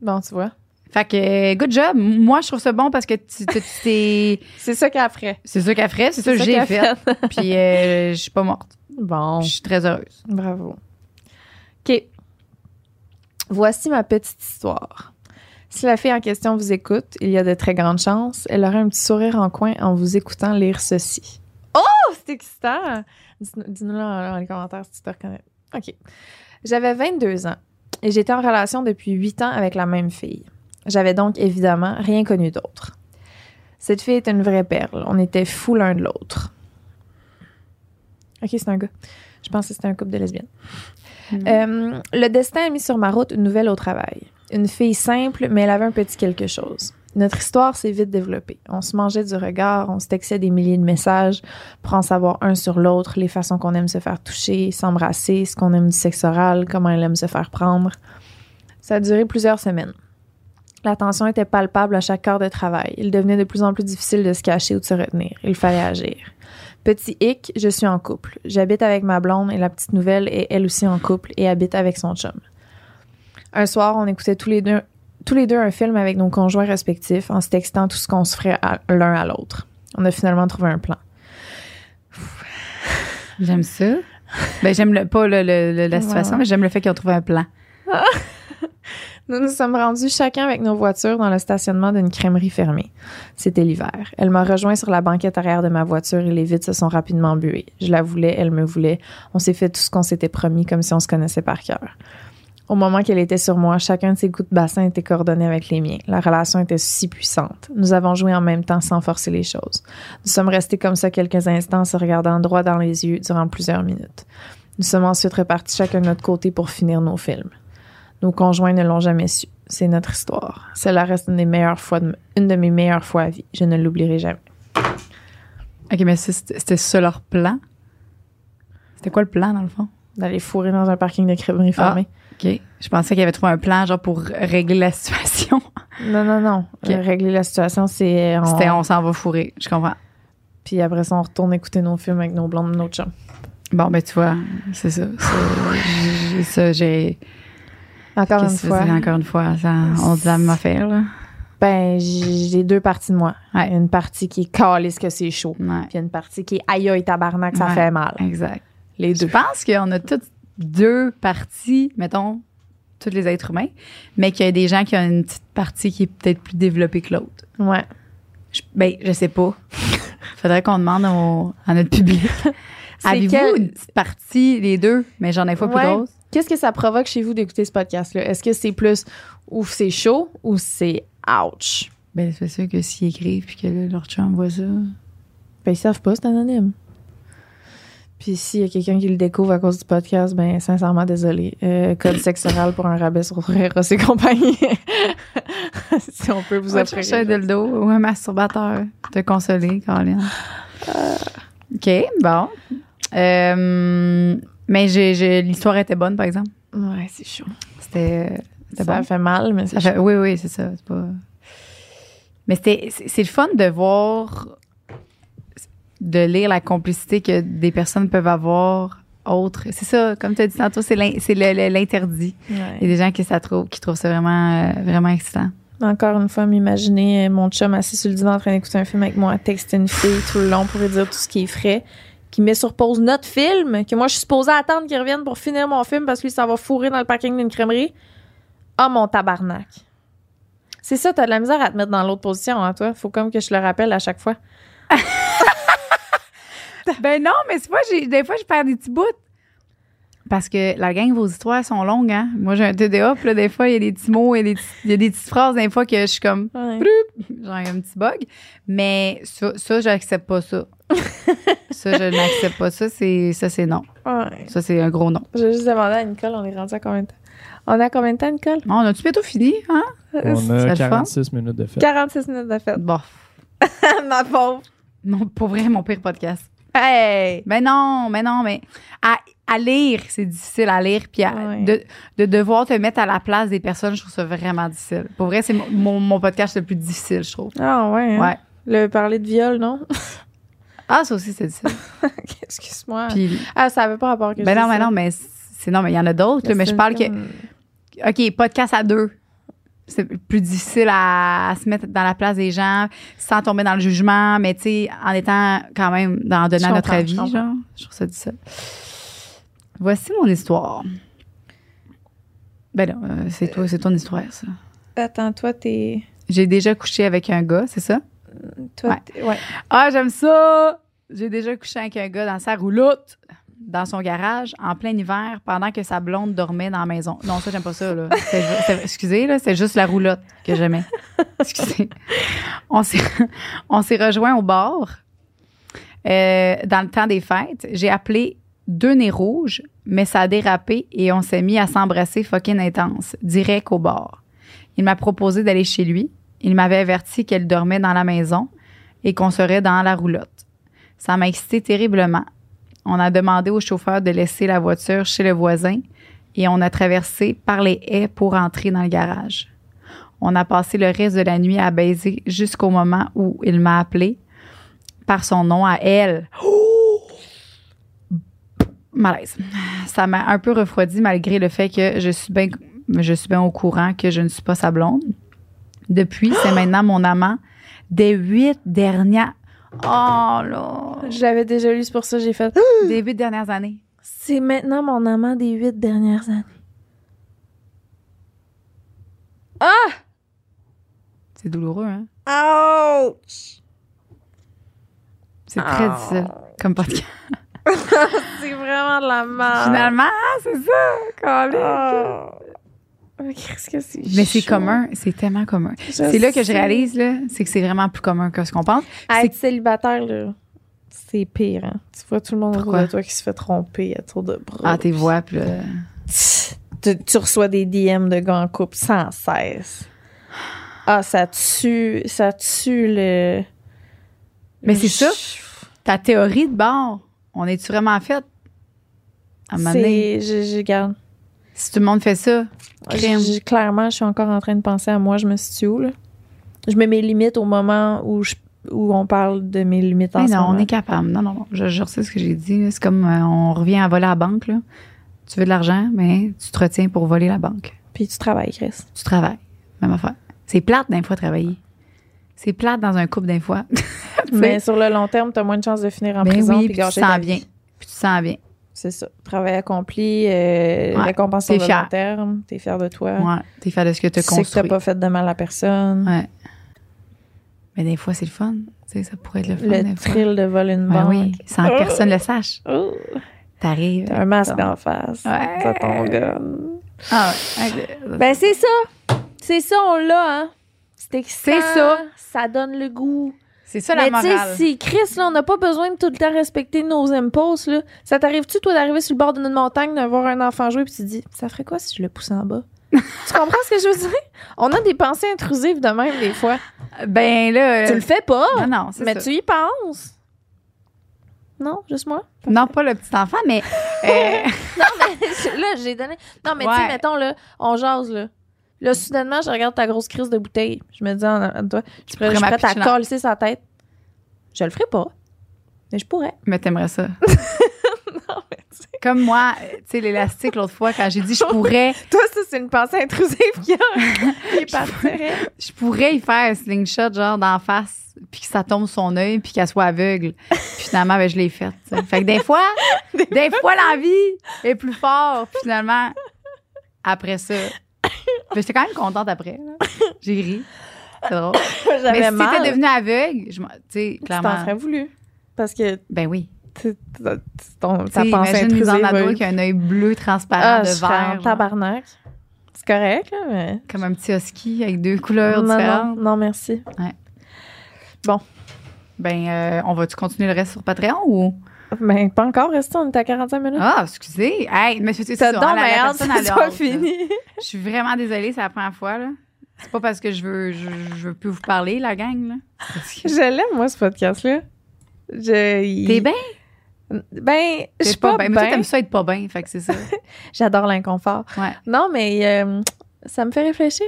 Bon, tu vois. Fait que, good job. Moi, je trouve ça bon parce que t'es. C'est ça qu'elle ferait. C'est ça qu'elle ferait, c'est ça que j'ai fait. Puis, euh, je suis pas morte. Bon. Je suis très heureuse. Bravo. OK. Voici ma petite histoire. Si la fille en question vous écoute, il y a de très grandes chances. Elle aura un petit sourire en coin en vous écoutant lire ceci. Oh, c'est excitant! Dis- Dis-nous dans les commentaires si tu te reconnais. OK. J'avais 22 ans et j'étais en relation depuis 8 ans avec la même fille. J'avais donc évidemment rien connu d'autre. Cette fille était une vraie perle. On était fous l'un de l'autre. OK, c'est un gars. Je pense que c'était un couple de lesbiennes. Euh, le destin a mis sur ma route une nouvelle au travail. Une fille simple, mais elle avait un petit quelque chose. Notre histoire s'est vite développée. On se mangeait du regard, on se textait des milliers de messages pour en savoir un sur l'autre, les façons qu'on aime se faire toucher, s'embrasser, ce qu'on aime du sexe oral, comment elle aime se faire prendre. Ça a duré plusieurs semaines. La tension était palpable à chaque heure de travail. Il devenait de plus en plus difficile de se cacher ou de se retenir. Il fallait agir. Petit hic, je suis en couple. J'habite avec ma blonde et la petite nouvelle est elle aussi en couple et habite avec son chum. Un soir, on écoutait tous les deux, tous les deux un film avec nos conjoints respectifs en se textant tout ce qu'on se ferait l'un à l'autre. On a finalement trouvé un plan. J'aime ça. Ben, j'aime le, pas le, le- le- la situation, mais j'aime le fait qu'ils ont trouvé un plan. Nous nous sommes rendus chacun avec nos voitures dans le stationnement d'une crèmerie fermée. C'était l'hiver. Elle m'a rejoint sur la banquette arrière de ma voiture et les vitres se sont rapidement buées. Je la voulais, elle me voulait. On s'est fait tout ce qu'on s'était promis comme si on se connaissait par cœur. Au moment qu'elle était sur moi, chacun de ses coups de bassin était coordonné avec les miens. La relation était si puissante. Nous avons joué en même temps sans forcer les choses. Nous sommes restés comme ça quelques instants, se regardant droit dans les yeux durant plusieurs minutes. Nous sommes ensuite repartis chacun de notre côté pour finir nos films. Nos conjoints ne l'ont jamais su. C'est notre histoire. Cela reste une des meilleures fois, de, une de mes meilleures fois à vie. Je ne l'oublierai jamais. OK, mais c'était ça leur plan? C'était quoi le plan, dans le fond? D'aller fourrer dans un parking de crèmerie fermé. OK. Je pensais qu'il avait trouvé un plan, genre, pour régler la situation. Non, non, non. Euh, Régler la situation, c'est. on- C'était on s'en va fourrer. Je comprends. Puis après ça, on retourne écouter nos films avec nos blondes, nos chums. Bon, ben, tu vois, c'est ça. Ça, j'ai. Encore une fois. encore une fois? Ça, on dit la même affaire, là. Ben, j'ai deux parties de moi. Ouais. Une partie qui est calisse que c'est chaud. Ouais. Puis une partie qui est aïe aïe tabarnak, ça Ouais. fait mal. Exact. Les Je deux. pense qu'on a toutes deux parties, mettons, tous les êtres humains, mais qu'il y a des gens qui ont une petite partie qui est peut-être plus développée que l'autre. Ouais. Je, ben, je sais pas. Faudrait qu'on demande au- à notre public. Avez-vous quel- une petite partie, les deux, mais j'en ai pas plus grosse? Qu'est-ce que ça provoque chez vous d'écouter ce podcast-là? Est-ce que c'est plus ou c'est chaud ou c'est ouch? Ben, c'est sûr que s'ils écrivent puis que là, leur chum voit ça. Ben, ils savent pas, c'est anonyme. Puis s'il y a quelqu'un qui le découvre à cause du podcast, ben, sincèrement, désolé. Euh, code sexe oral pour un rabais sur Eros et compagnie. si on peut vous Va offrir. un dildo ou un masturbateur. Te consoler, Colin. OK, bon. Euh, mais l'histoire était bonne, par exemple. Ouais, c'est chaud. C'était, c'était Ça bon. fait mal, mais c'est Ça fait- oui, oui, c'est ça. C'est pas... Mais c'était, c'est, le fun de voir, de lire la complicité que des personnes peuvent avoir autres. C'est ça, comme tu as dit tantôt, c'est, l'interdit. Il y a des gens qui, ça trouve, qui trouvent ça vraiment, euh, vraiment excitant. Encore une fois, m'imaginer euh, mon chum assis sur le divan en train d'écouter un film avec moi, texter une fille tout le long pour lui dire tout ce qui est frais, qui met sur pause notre film, que moi je suis supposée attendre qu'il revienne pour finir mon film parce que lui, ça va fourrer dans le parking d'une crèmerie. Ah, mon tabarnak. C'est ça, t'as de la misère à te mettre dans l'autre position, hein, toi. Faut comme que je le rappelle à chaque fois. Ben non, mais c'est pas, j'ai, des fois, je perds des petits bouts. Parce que la gang, vos histoires sont longues, hein. Moi, j'ai un TDA, puis là, des fois, il y a des petits mots, il y a des, petits- il y a des petites phrases, des fois, que je suis comme, Ouais. genre, il y a un petit bug. Mais ça, ça j'accepte pas ça. Ça, je n'accepte pas ça. C'est, ça, c'est non. Ouais. Ça, c'est un gros non. J'ai juste demandé à Nicole, on est rendu à combien de temps? On a combien de temps, Nicole? Bon, on a-tu bientôt fini, hein? On C'est a le fun. 46 minutes de fête. 46 minutes de fête. Bon. Ma pauvre. Non, pour vrai, mon pire podcast. Hey! Ben non, mais non, mais à, à lire, c'est difficile à lire. Puis à- Ouais. de, de devoir te mettre à la place des personnes, je trouve ça vraiment difficile. Pour vrai, c'est mon, mon, mon podcast le plus difficile, je trouve. Ah ouais. hein? Ouais. Le parler de viol, non? Ah, ça aussi, c'est difficile. Excuse-moi. Puis, Ah, ça avait pas rapport que ben je non, mais ça. non, mais c'est non, mais il y en a d'autres, mais je parle que. OK, podcast à deux. C'est plus difficile à, à se mettre dans la place des gens sans tomber dans le jugement, mais tu sais, en étant quand même dans en donnant notre avis, je genre. Je trouve ça difficile. Voici mon histoire. Ben là, euh, c'est toi, c'est ton histoire, ça. Attends, toi, t'es. J'ai déjà couché avec un gars, c'est ça? Toi, Ouais. t'es- ouais. Ah, j'aime ça! J'ai déjà couché avec un gars dans sa roulotte, dans son garage, en plein hiver, pendant que sa blonde dormait dans la maison. Non, ça, j'aime pas ça, là. Excusez, là, c'est juste la roulotte que j'aimais. Excusez. On s'est, on s'est rejoint au bar euh, dans le temps des fêtes. J'ai appelé deux nez rouges, mais ça a dérapé et on s'est mis à s'embrasser fucking intense, direct au bar. Il m'a proposé d'aller chez lui. Il m'avait averti qu'elle dormait dans la maison et qu'on serait dans la roulotte. Ça m'a excité terriblement. On a demandé au chauffeur de laisser la voiture chez le voisin et on a traversé par les haies pour entrer dans le garage. On a passé le reste de la nuit à baiser jusqu'au moment où il m'a appelé par son nom à elle. Malaise. Ça m'a un peu refroidi malgré le fait que je suis bien je suis bien au courant que je ne suis pas sa blonde. Depuis, c'est maintenant mon amant des huit dernières. Oh là! Je l'avais déjà lu, c'est pour ça que j'ai fait. Des huit dernières années. C'est maintenant mon amant des huit dernières années. Ah! C'est douloureux, hein? Ouch! C'est très Ah. difficile comme podcast. C'est vraiment de la merde. Finalement, c'est ça! calique. Mais Qu'est-ce que c'est Mais c'est chaud? commun, c'est tellement commun. Je C'est là que je réalise, là, c'est que c'est vraiment plus commun que ce qu'on pense. À être célibataire, là, c'est pire. Hein? Tu vois tout le monde autour de toi qui se fait tromper à tour de bras. Ah, tes voix, puis. Tu, tu reçois des DM de gars en couple sans cesse. Ah, ça tue, ça tue le. Mais le c'est ça. Ta théorie de bord, on est-tu vraiment fait? À un C'est. Je, je garde. Si tout le monde fait ça. Je- clairement, je suis encore en train de penser à moi, je me situe où, là? Je mets mes limites au moment où, je, où on parle de mes limites en Mais ce non, on est capable. Non, non, non. Je, je sais ce que j'ai dit. C'est comme euh, on revient à voler à la banque. Là. Tu veux de l'argent, mais tu te retiens pour voler la banque. Puis tu travailles, Chris. Tu travailles. Même affaire. C'est plate d'un fois travailler. C'est plate dans un couple d'un fois. Tu. Mais sur le long terme, t'as moins de chances de finir en Ben prison oui, puis puis tu sens bien. Puis tu te sens bien. C'est ça. Travail accompli, euh, Ouais, récompense sur le long terme. T'es fier de toi. Ouais. T'es fier de ce que tu Tu as sais que t'as construit. pas fait de mal à personne. Ouais. Mais des fois, c'est le fun. Tu sais, ça pourrait être le fun. Le fois. thrill de voler une Ben banque. oui, sans que personne le sache. Oh, T'arrives. T'as un masque Ton- d'en face. Ouais. T'as ton gun. Ah ouais. Ben, c'est ça. C'est ça, on l'a, hein. C'est ça. Ça donne le goût. C'est ça la Mais tu sais, si Chris, là, on n'a pas besoin de tout le temps respecter nos impulses, là. Ça t'arrive-tu, toi, d'arriver sur le bord d'une montagne, de voir un enfant jouer, puis tu te dis, ça ferait quoi si je le pousse en bas? tu comprends ce que je veux dire? On a des pensées intrusives de même, des fois. Ben là. Tu euh, le fais pas, Non, non, c'est mais ça. tu y penses. Non, juste moi? Non, pas le petit enfant, mais. euh, là, j'ai donné. Non, mais tu sais, mettons, là, on jase, là. Là, soudainement, je regarde ta grosse crise de bouteille. Je me dis en en toi, je suis prête- je suis pourrais prête à coller sa tête. Je le ferai pas. Mais je pourrais. mais t'aimerais ça. Non, mais tu. Comme moi, euh, tu sais, l'élastique, l'autre fois, quand j'ai dit je pourrais, Toi, ça, c'est une pensée intrusive qui, a... qui partirait. je pourrais y faire un slingshot, genre, d'en face, puis que ça tombe son œil, puis qu'elle soit aveugle. Puis finalement, ben, je l'ai faite. tu. Fait que des fois, des fois, l'envie est plus forte, puis finalement, après ça. J'étais quand même contente après. là. J'ai ri. C'est drôle. Mais J'avais si mal. t'étais devenue aveugle, je m'en- tu sais, Tu t'en clairement. serais voulu. Parce que Ben oui. tu- tu- ton- Tu ta sais, pensée imagine intrusive. en ado a un œil bleu transparent Ah, de je serais en verre. genre. tabarnak. C'est correct, là, mais... Comme un petit husky avec deux couleurs Non, non, différentes. non, merci. Ben, euh, on va-tu continuer le reste sur Patreon ou? Mais pas encore, reste on est à 45 minutes. Ah, excusez. Hey, mais c'est c'est T'as ça. a soit hâte, là. fini. Je suis vraiment désolée, c'est la première fois, là. C'est pas parce que je veux, je, je veux plus vous parler, la gang, là. C'est que- Je l'aime, moi, ce podcast-là. Je... il- T'es bien? Ben, je suis pas Mais toi, bien. t'aimes ça être pas bien, fait que c'est ça. J'adore l'inconfort. Ouais. Non, mais euh, ça me fait réfléchir.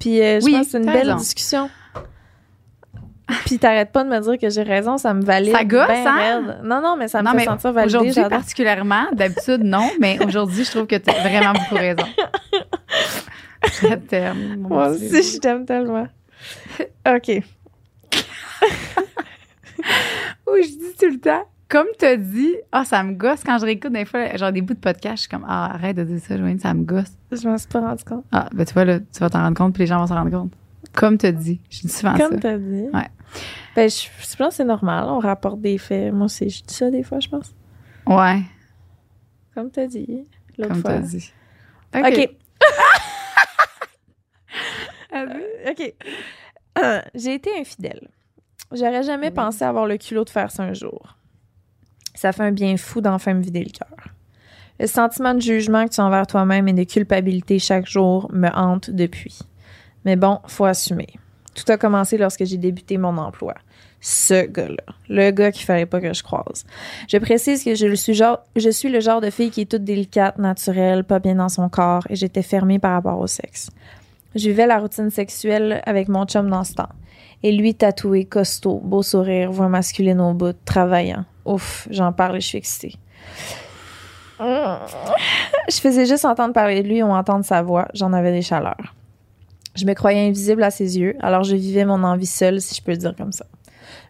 Puis euh, je Oui, pense que c'est une t'as belle raison. discussion. Puis t'arrêtes pas de me dire que j'ai raison, ça me valide. Ça gosse, ben hein? raide. Non, non, mais ça me non, fait sentir validé. aujourd'hui particulièrement, d'habitude, non, mais aujourd'hui, je trouve que t'as vraiment beaucoup raison. Je t'aime. Moi aussi, je t'aime tellement. OK. Oui, je dis tout le temps. Comme t'as dit, ah, ça me gosse quand je réécoute des fois, genre des bouts de podcast, je suis comme, ah, arrête de dire ça, Joanne, ça me gosse. Je m'en suis pas rendu compte. Ah, ben tu vois, là, tu vas t'en rendre compte, puis les gens vont s'en rendre compte. Comme t'as dit. Je dis souvent Comme ça. t'as dit. Ouais. Ben, je, je pense que c'est normal. On rapporte des faits. Moi aussi, je dis ça des fois, je pense. Ouais, Comme t'as dit. L'autre comme fois. t'as dit. OK. OK. Euh, J'ai été infidèle. J'aurais jamais pensé avoir le culot de faire ça un jour. Ça fait un bien fou d'enfin me vider le cœur. Le sentiment de jugement que tu as envers toi-même et de culpabilité chaque jour me hante depuis. Mais bon, faut assumer. Tout a commencé lorsque j'ai débuté mon emploi. Ce gars-là. Le gars qu'il fallait pas que je croise. Je précise que je suis, genre, je suis le genre de fille qui est toute délicate, naturelle, pas bien dans son corps et j'étais fermée par rapport au sexe. Je vivais la routine sexuelle avec mon chum dans ce temps. Et lui, tatoué, costaud, beau sourire, voix masculine au bout, travaillant. Ouf, j'en parle et je suis excitée. Je faisais juste entendre parler de lui ou entendre sa voix. J'en avais des chaleurs. Je me croyais invisible à ses yeux, alors je vivais mon envie seule, si je peux le dire comme ça.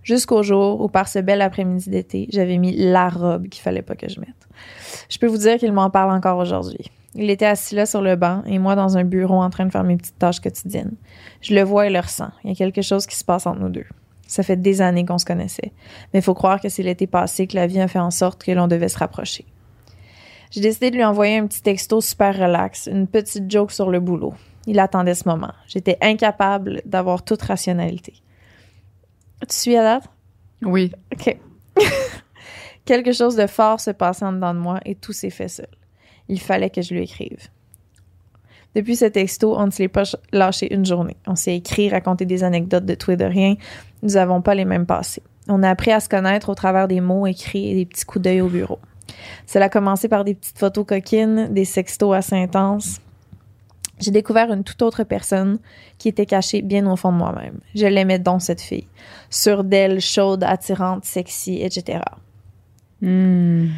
Jusqu'au jour où, par ce bel après-midi d'été, j'avais mis la robe qu'il fallait pas que je mette. Je peux vous dire qu'il m'en parle encore aujourd'hui. Il était assis là sur le banc et moi dans un bureau en train de faire mes petites tâches quotidiennes. Je le vois et le ressens. Il y a quelque chose qui se passe entre nous deux. Ça fait des années qu'on se connaissait. Mais il faut croire que c'est l'été passé que la vie a fait en sorte que l'on devait se rapprocher. J'ai décidé de lui envoyer un petit texto super relax, une petite joke sur le boulot. Il attendait ce moment. J'étais incapable d'avoir toute rationalité. Tu suis à date? Oui. OK. Quelque chose de fort se passait en dedans de moi et tout s'est fait seul. Il fallait que je lui écrive. Depuis ce texto, on ne se l'est pas ch- lâché une journée. On s'est écrit, raconté des anecdotes de tout et de rien. Nous n'avons pas les mêmes passés. On a appris à se connaître au travers des mots écrits et des petits coups d'œil au bureau. Cela a commencé par des petites photos coquines, des sextos assez intenses. J'ai découvert une toute autre personne qui était cachée bien au fond de moi-même. Je l'aimais donc, cette fille. Sûre d'elle, chaude, attirante, sexy, etc. Hmm.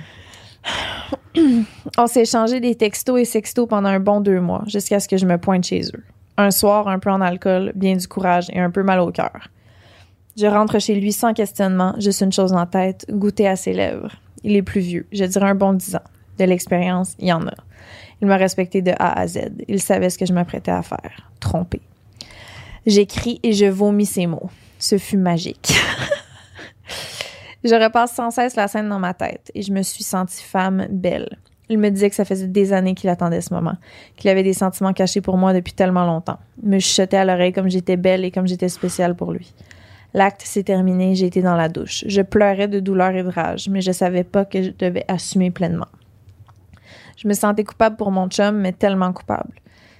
On s'est échangé des textos et sextos pendant un bon deux mois, jusqu'à ce que je me pointe chez eux. Un soir, un peu en alcool, bien du courage et un peu mal au cœur. Je rentre chez lui sans questionnement, juste une chose en tête, goûter à ses lèvres. Il est plus vieux, je dirais un bon dix ans. De l'expérience, il y en a. Il m'a respecté de A à Z. Il savait ce que je m'apprêtais à faire. Tromper. J'écris et je vomis ces mots. Ce fut magique. Je repasse sans cesse la scène dans ma tête et je me suis sentie femme belle. Il me disait que ça faisait des années qu'il attendait ce moment, qu'il avait des sentiments cachés pour moi depuis tellement longtemps. Il me chuchotait à l'oreille comme j'étais belle et comme j'étais spéciale pour lui. L'acte s'est terminé, j'ai été dans la douche. Je pleurais de douleur et de rage, mais je savais pas que je devais assumer pleinement. Je me sentais coupable pour mon chum, mais tellement coupable.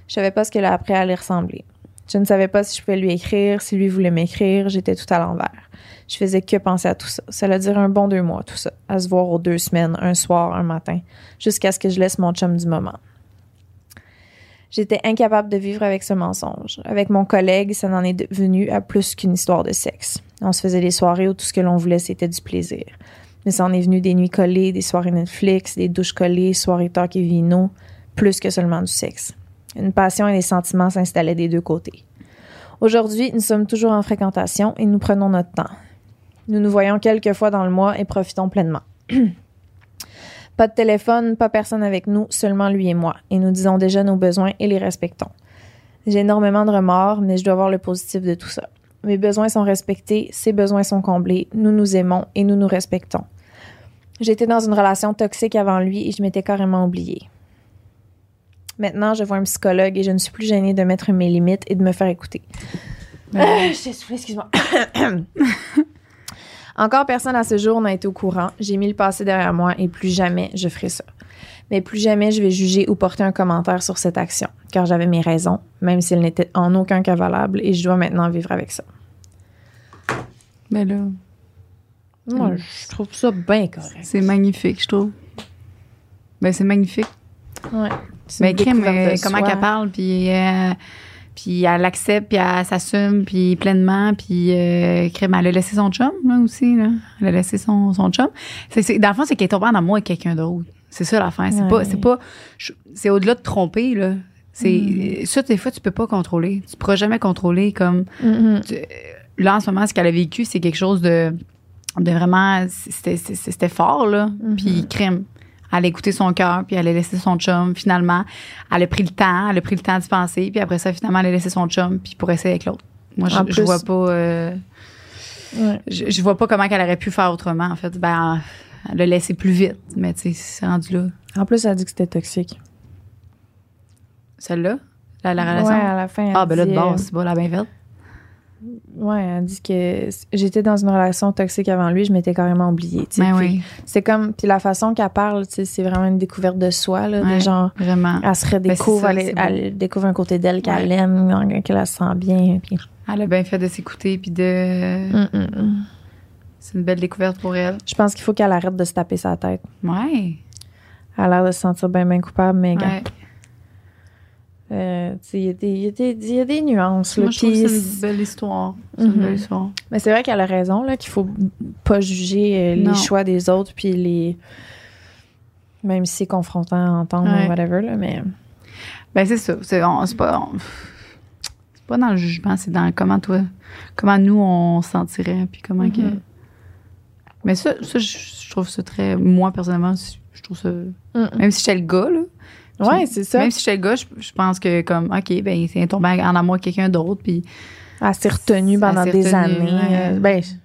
Je savais pas ce qu'elle a appris allait ressembler. Je ne savais pas si je pouvais lui écrire, si lui voulait m'écrire, j'étais tout à l'envers. Je faisais que penser à tout ça. Ça a duré un bon deux mois, tout ça. À se voir aux deux semaines, un soir, un matin, jusqu'à ce que je laisse mon chum du moment. J'étais incapable de vivre avec ce mensonge. Avec mon collègue, ça n'en est devenu à plus qu'une histoire de sexe. On se faisait des soirées où tout ce que l'on voulait, c'était du plaisir. Mais ça en est venu des nuits collées, des soirées Netflix, des douches collées, soirées talk et vino, plus que seulement du sexe. Une passion et des sentiments s'installaient des deux côtés. Aujourd'hui, nous sommes toujours en fréquentation et nous prenons notre temps. Nous nous voyons quelques fois dans le mois et profitons pleinement. pas de téléphone, pas personne avec nous, seulement lui et moi, et nous disons déjà nos besoins et les respectons. J'ai énormément de remords, mais je dois voir le positif de tout ça. Mes besoins sont respectés, ses besoins sont comblés, nous nous aimons et nous nous respectons. J'étais dans une relation toxique avant lui et je m'étais carrément oubliée. Maintenant, je vois un psychologue et je ne suis plus gênée de mettre mes limites et de me faire écouter. Ben, je t'ai soufflé, excuse-moi. Encore personne à ce jour n'a été au courant. J'ai mis le passé derrière moi et plus jamais je ferai ça. Mais plus jamais je vais juger ou porter un commentaire sur cette action, car j'avais mes raisons, même si elles n'étaient en aucun cas valables, et je dois maintenant vivre avec ça. ben là, Moi, je trouve ça bien correct. c'est magnifique, je trouve. Ben, c'est magnifique. Ouais. Mais crème, euh, comment qu'elle parle, puis, euh, puis elle l'accepte, puis elle s'assume, puis pleinement, puis euh, crème, elle a laissé son chum, là, aussi, là. Elle a laissé son, son chum. C'est, c'est- dans le fond, c'est qu'elle est tombée en amour avec quelqu'un d'autre. C'est ça l'affaire. C'est Ouais. pas, c'est pas, c'est au-delà de tromper, là. C'est, ça, des fois, tu peux pas contrôler. Tu pourras jamais contrôler comme, Mhm. là, en ce moment, ce qu'elle a vécu, c'est quelque chose de, de vraiment, c'était, fort, là. Mhm. Puis crime. Elle a écouté son cœur, puis elle a laissé son chum. Finalement, elle a pris le temps, elle a pris le temps d'y penser, puis après ça, finalement, elle a laissé son chum, puis pour essayer avec l'autre. Moi, je, plus- vois pas, euh, Ouais. je, je vois pas comment qu'elle aurait pu faire autrement. En fait, ben, elle l'a laissé plus vite, mais tu sais, c'est rendu là. En plus, elle a dit que c'était toxique. Celle-là, la, la relation? Ouais, à la fin. elle ah, ben là, de base, c'est pas la bien euh, ouais, elle dit que j'étais dans une relation toxique avant lui, je m'étais carrément oubliée. Ben oui, C'est comme, puis la façon qu'elle parle, tu sais, c'est vraiment une découverte de soi, là, Ouais. de genre, vraiment. elle se redécouvre, Ben, c'est ça, elle, découvre un côté d'elle qu'elle Ouais. aime, qu'elle se sent bien. Puis, Elle a bien fait de s'écouter, puis de. Mm, mm, mm. C'est une belle découverte pour elle. Je pense qu'il faut qu'elle arrête de se taper sa tête. Ouais. Elle a l'air de se sentir bien, bien coupable, mais ouais. euh, il y, a des- il y a des- il y a des nuances. là, Moi, je trouve puis que c'est une belle histoire. C'est une Mhm. belle histoire. Mais c'est vrai qu'elle a raison, là, qu'il faut pas juger euh, les Non. choix des autres, puis les. Même si c'est confrontant à entendre Ouais. ou whatever, là, mais. Ben, c'est ça. C'est pas, pas dans le jugement, c'est dans comment toi, comment nous on se sentirait, puis comment que. Mais ça, ça je, trouve ça très. Moi, personnellement, je trouve ça. Même si j'étais le gars, là. Ouais, c'est ça. Même si j'étais le gars, je, je pense que, comme, OK, ben, c'est tombé en amour avec quelqu'un d'autre, puis. Elle s'est retenue pendant s'est des retenue, années. ouais. euh, ben, je sais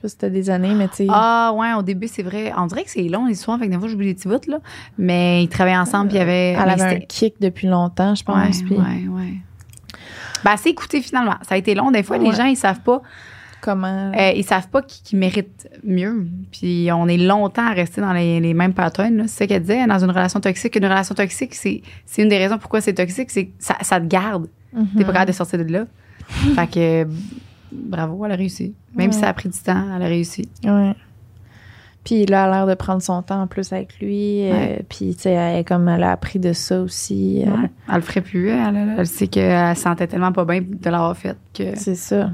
pas si c'était des années, mais tu sais. Ah, ouais, au début, c'est vrai. On dirait que c'est long, l'histoire, fait que des fois, j'oublie les petits bouts, là. Mais ils travaillaient ensemble, puis il y avait. elle avait un kick depuis longtemps, je pense. Ouais, puis ouais, ouais. Ben, c'est écouté finalement. Ça a été long. Des fois, les gens, ils savent pas. Comment. euh, ils savent pas qu'ils qu'ils méritent mieux. Puis on est longtemps à rester dans les, les mêmes patterns. là. C'est ça qu'elle disait, dans une relation toxique. Une relation toxique, c'est c'est une des raisons pourquoi c'est toxique, c'est que ça, ça te garde. Mhm. T'es pas capable de sortir de là. fait que bravo, elle a réussi. Même si ça a pris du temps, elle a réussi. Ouais. Puis là, elle a l'air de prendre son temps en plus avec lui. euh, puis, tu sais, elle, comme elle a appris de ça aussi. euh, Ouais. Elle le ferait plus. Elle, elle, elle sait qu'elle se sentait tellement pas bien de l'avoir fait que. C'est ça.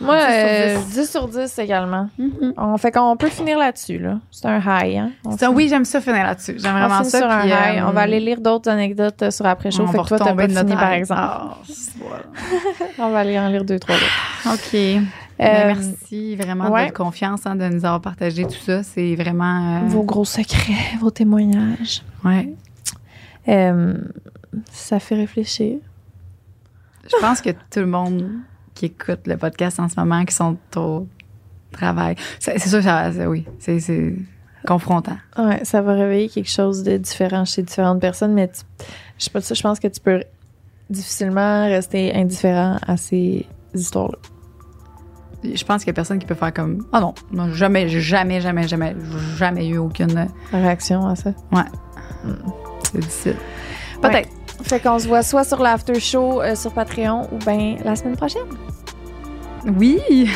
Moi, 10 sur euh, 10. 10 sur 10 également. Mhm. On fait qu'on peut finir là-dessus, là. C'est un high, hein? Ça, oui, j'aime ça finir là-dessus. J'aime vraiment ça. sur un puis, high. euh, On va aller lire d'autres anecdotes euh, sur après-show. on Fait que toi, t'as pas fini, par exemple. Ah, voilà. On va aller en lire deux, trois autres. OK. Ben, Euh, merci vraiment ouais. de votre confiance, hein, de nous avoir partagé tout ça. C'est vraiment. euh, Vos gros secrets, vos témoignages. ouais. Euh, ça fait réfléchir. Je pense que tout le monde qui écoute le podcast en ce moment, qui sont au travail, c'est sûr ça, oui, c'est confrontant. Ouais, ça va réveiller quelque chose de différent chez différentes personnes, mais tu- je sais pas ça, je pense que tu peux difficilement rester indifférent à ces histoires-là. Je pense qu'il y a personne qui peut faire comme. Ah non, non, jamais, jamais, jamais, jamais, jamais eu aucune. Réaction à ça? C'est difficile. Peut-être. Fait qu'on se voit soit sur l'after show euh, sur Patreon ou bien la semaine prochaine. Oui.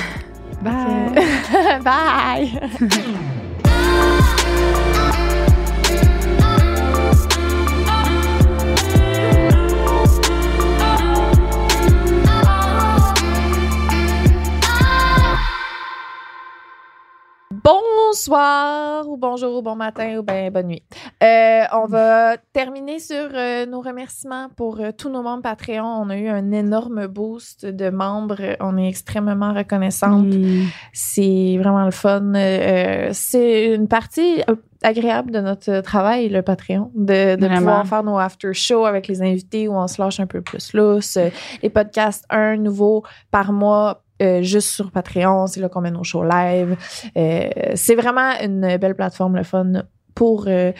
Bye. Bye. Bonsoir ou bonjour ou bon matin ou ben bonne nuit. Euh, on va terminer sur euh, nos remerciements pour euh, tous nos membres Patreon. On a eu un énorme boost de membres. On est extrêmement reconnaissante. C'est vraiment le fun. C'est une partie agréable de notre travail, le Patreon, de, pouvoir faire nos after shows avec les invités où on se lâche un peu plus lousse. Les podcasts, un nouveau par mois. Euh, juste sur Patreon, c'est là qu'on met nos shows live. Euh, c'est vraiment une belle plateforme, le fun, pour euh,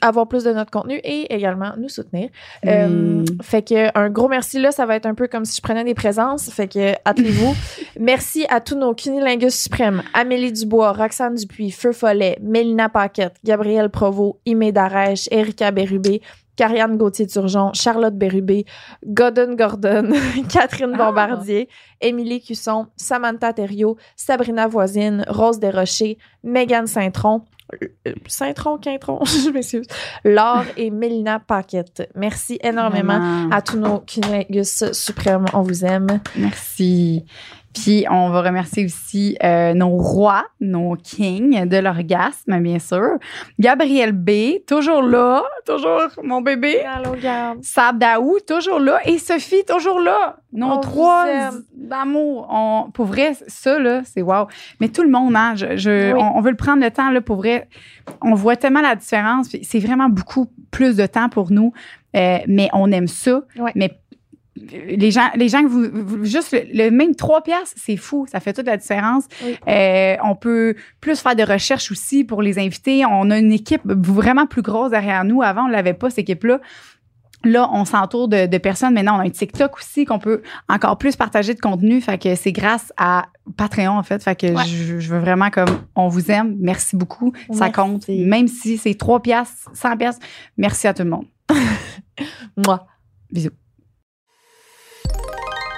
avoir plus de notre contenu et également nous soutenir. Euh, Mm. fait que un gros merci là, ça va être un peu comme si je prenais des présences. Fait que attelez-vous. merci à tous nos cunilingus suprêmes Amélie Dubois, Roxane Dupuis, Feu Follet, Mélina Paquette, Gabrielle Provost, Imé Darèche, Erika Bérubé, Carianne Gauthier-Turgeon, Charlotte Bérubé, Godon Gordon, Catherine Ah. Bombardier, Émilie Cusson, Samantha Thériault, Sabrina Voisine, Rose Desrochers, Mégane Saintron, euh, Saintron, Quintron, je m'excuse, Laure et Mélina Paquette. Merci énormément à tous nos cunilingus suprêmes. On vous aime. Merci. Puis on va remercier aussi euh, nos rois, nos kings de l'orgasme, bien sûr. Gabriel B, toujours là, toujours mon bébé. Allô, garde. Sab Daou, toujours là. Et Sophie, toujours là. Nos On trois d'amour. On, pour vrai, ça, là, c'est wow. Mais tout le monde, hein, je, je- Oui. on, on veut le prendre le temps, là, pour vrai. On voit tellement la différence. C'est vraiment beaucoup plus de temps pour nous. Euh, mais on aime ça. Ouais. Mais les gens, les gens que vous, vous- juste le, le même 3 piastres, c'est fou. Ça fait toute la différence. Oui. Euh, on peut plus faire de recherches aussi pour les invités. On a une équipe vraiment plus grosse derrière nous. Avant, on l'avait pas, cette équipe-là. Là, on s'entoure de, de personnes. Maintenant, on a un TikTok aussi qu'on peut encore plus partager de contenu. Fait que c'est grâce à Patreon, en fait. Fait que Ouais. je, je veux vraiment comme, on vous aime. Merci beaucoup. Ça compte. Même si c'est 3 piastres, 100 piastres. Merci à tout le monde. Moi. Bisous.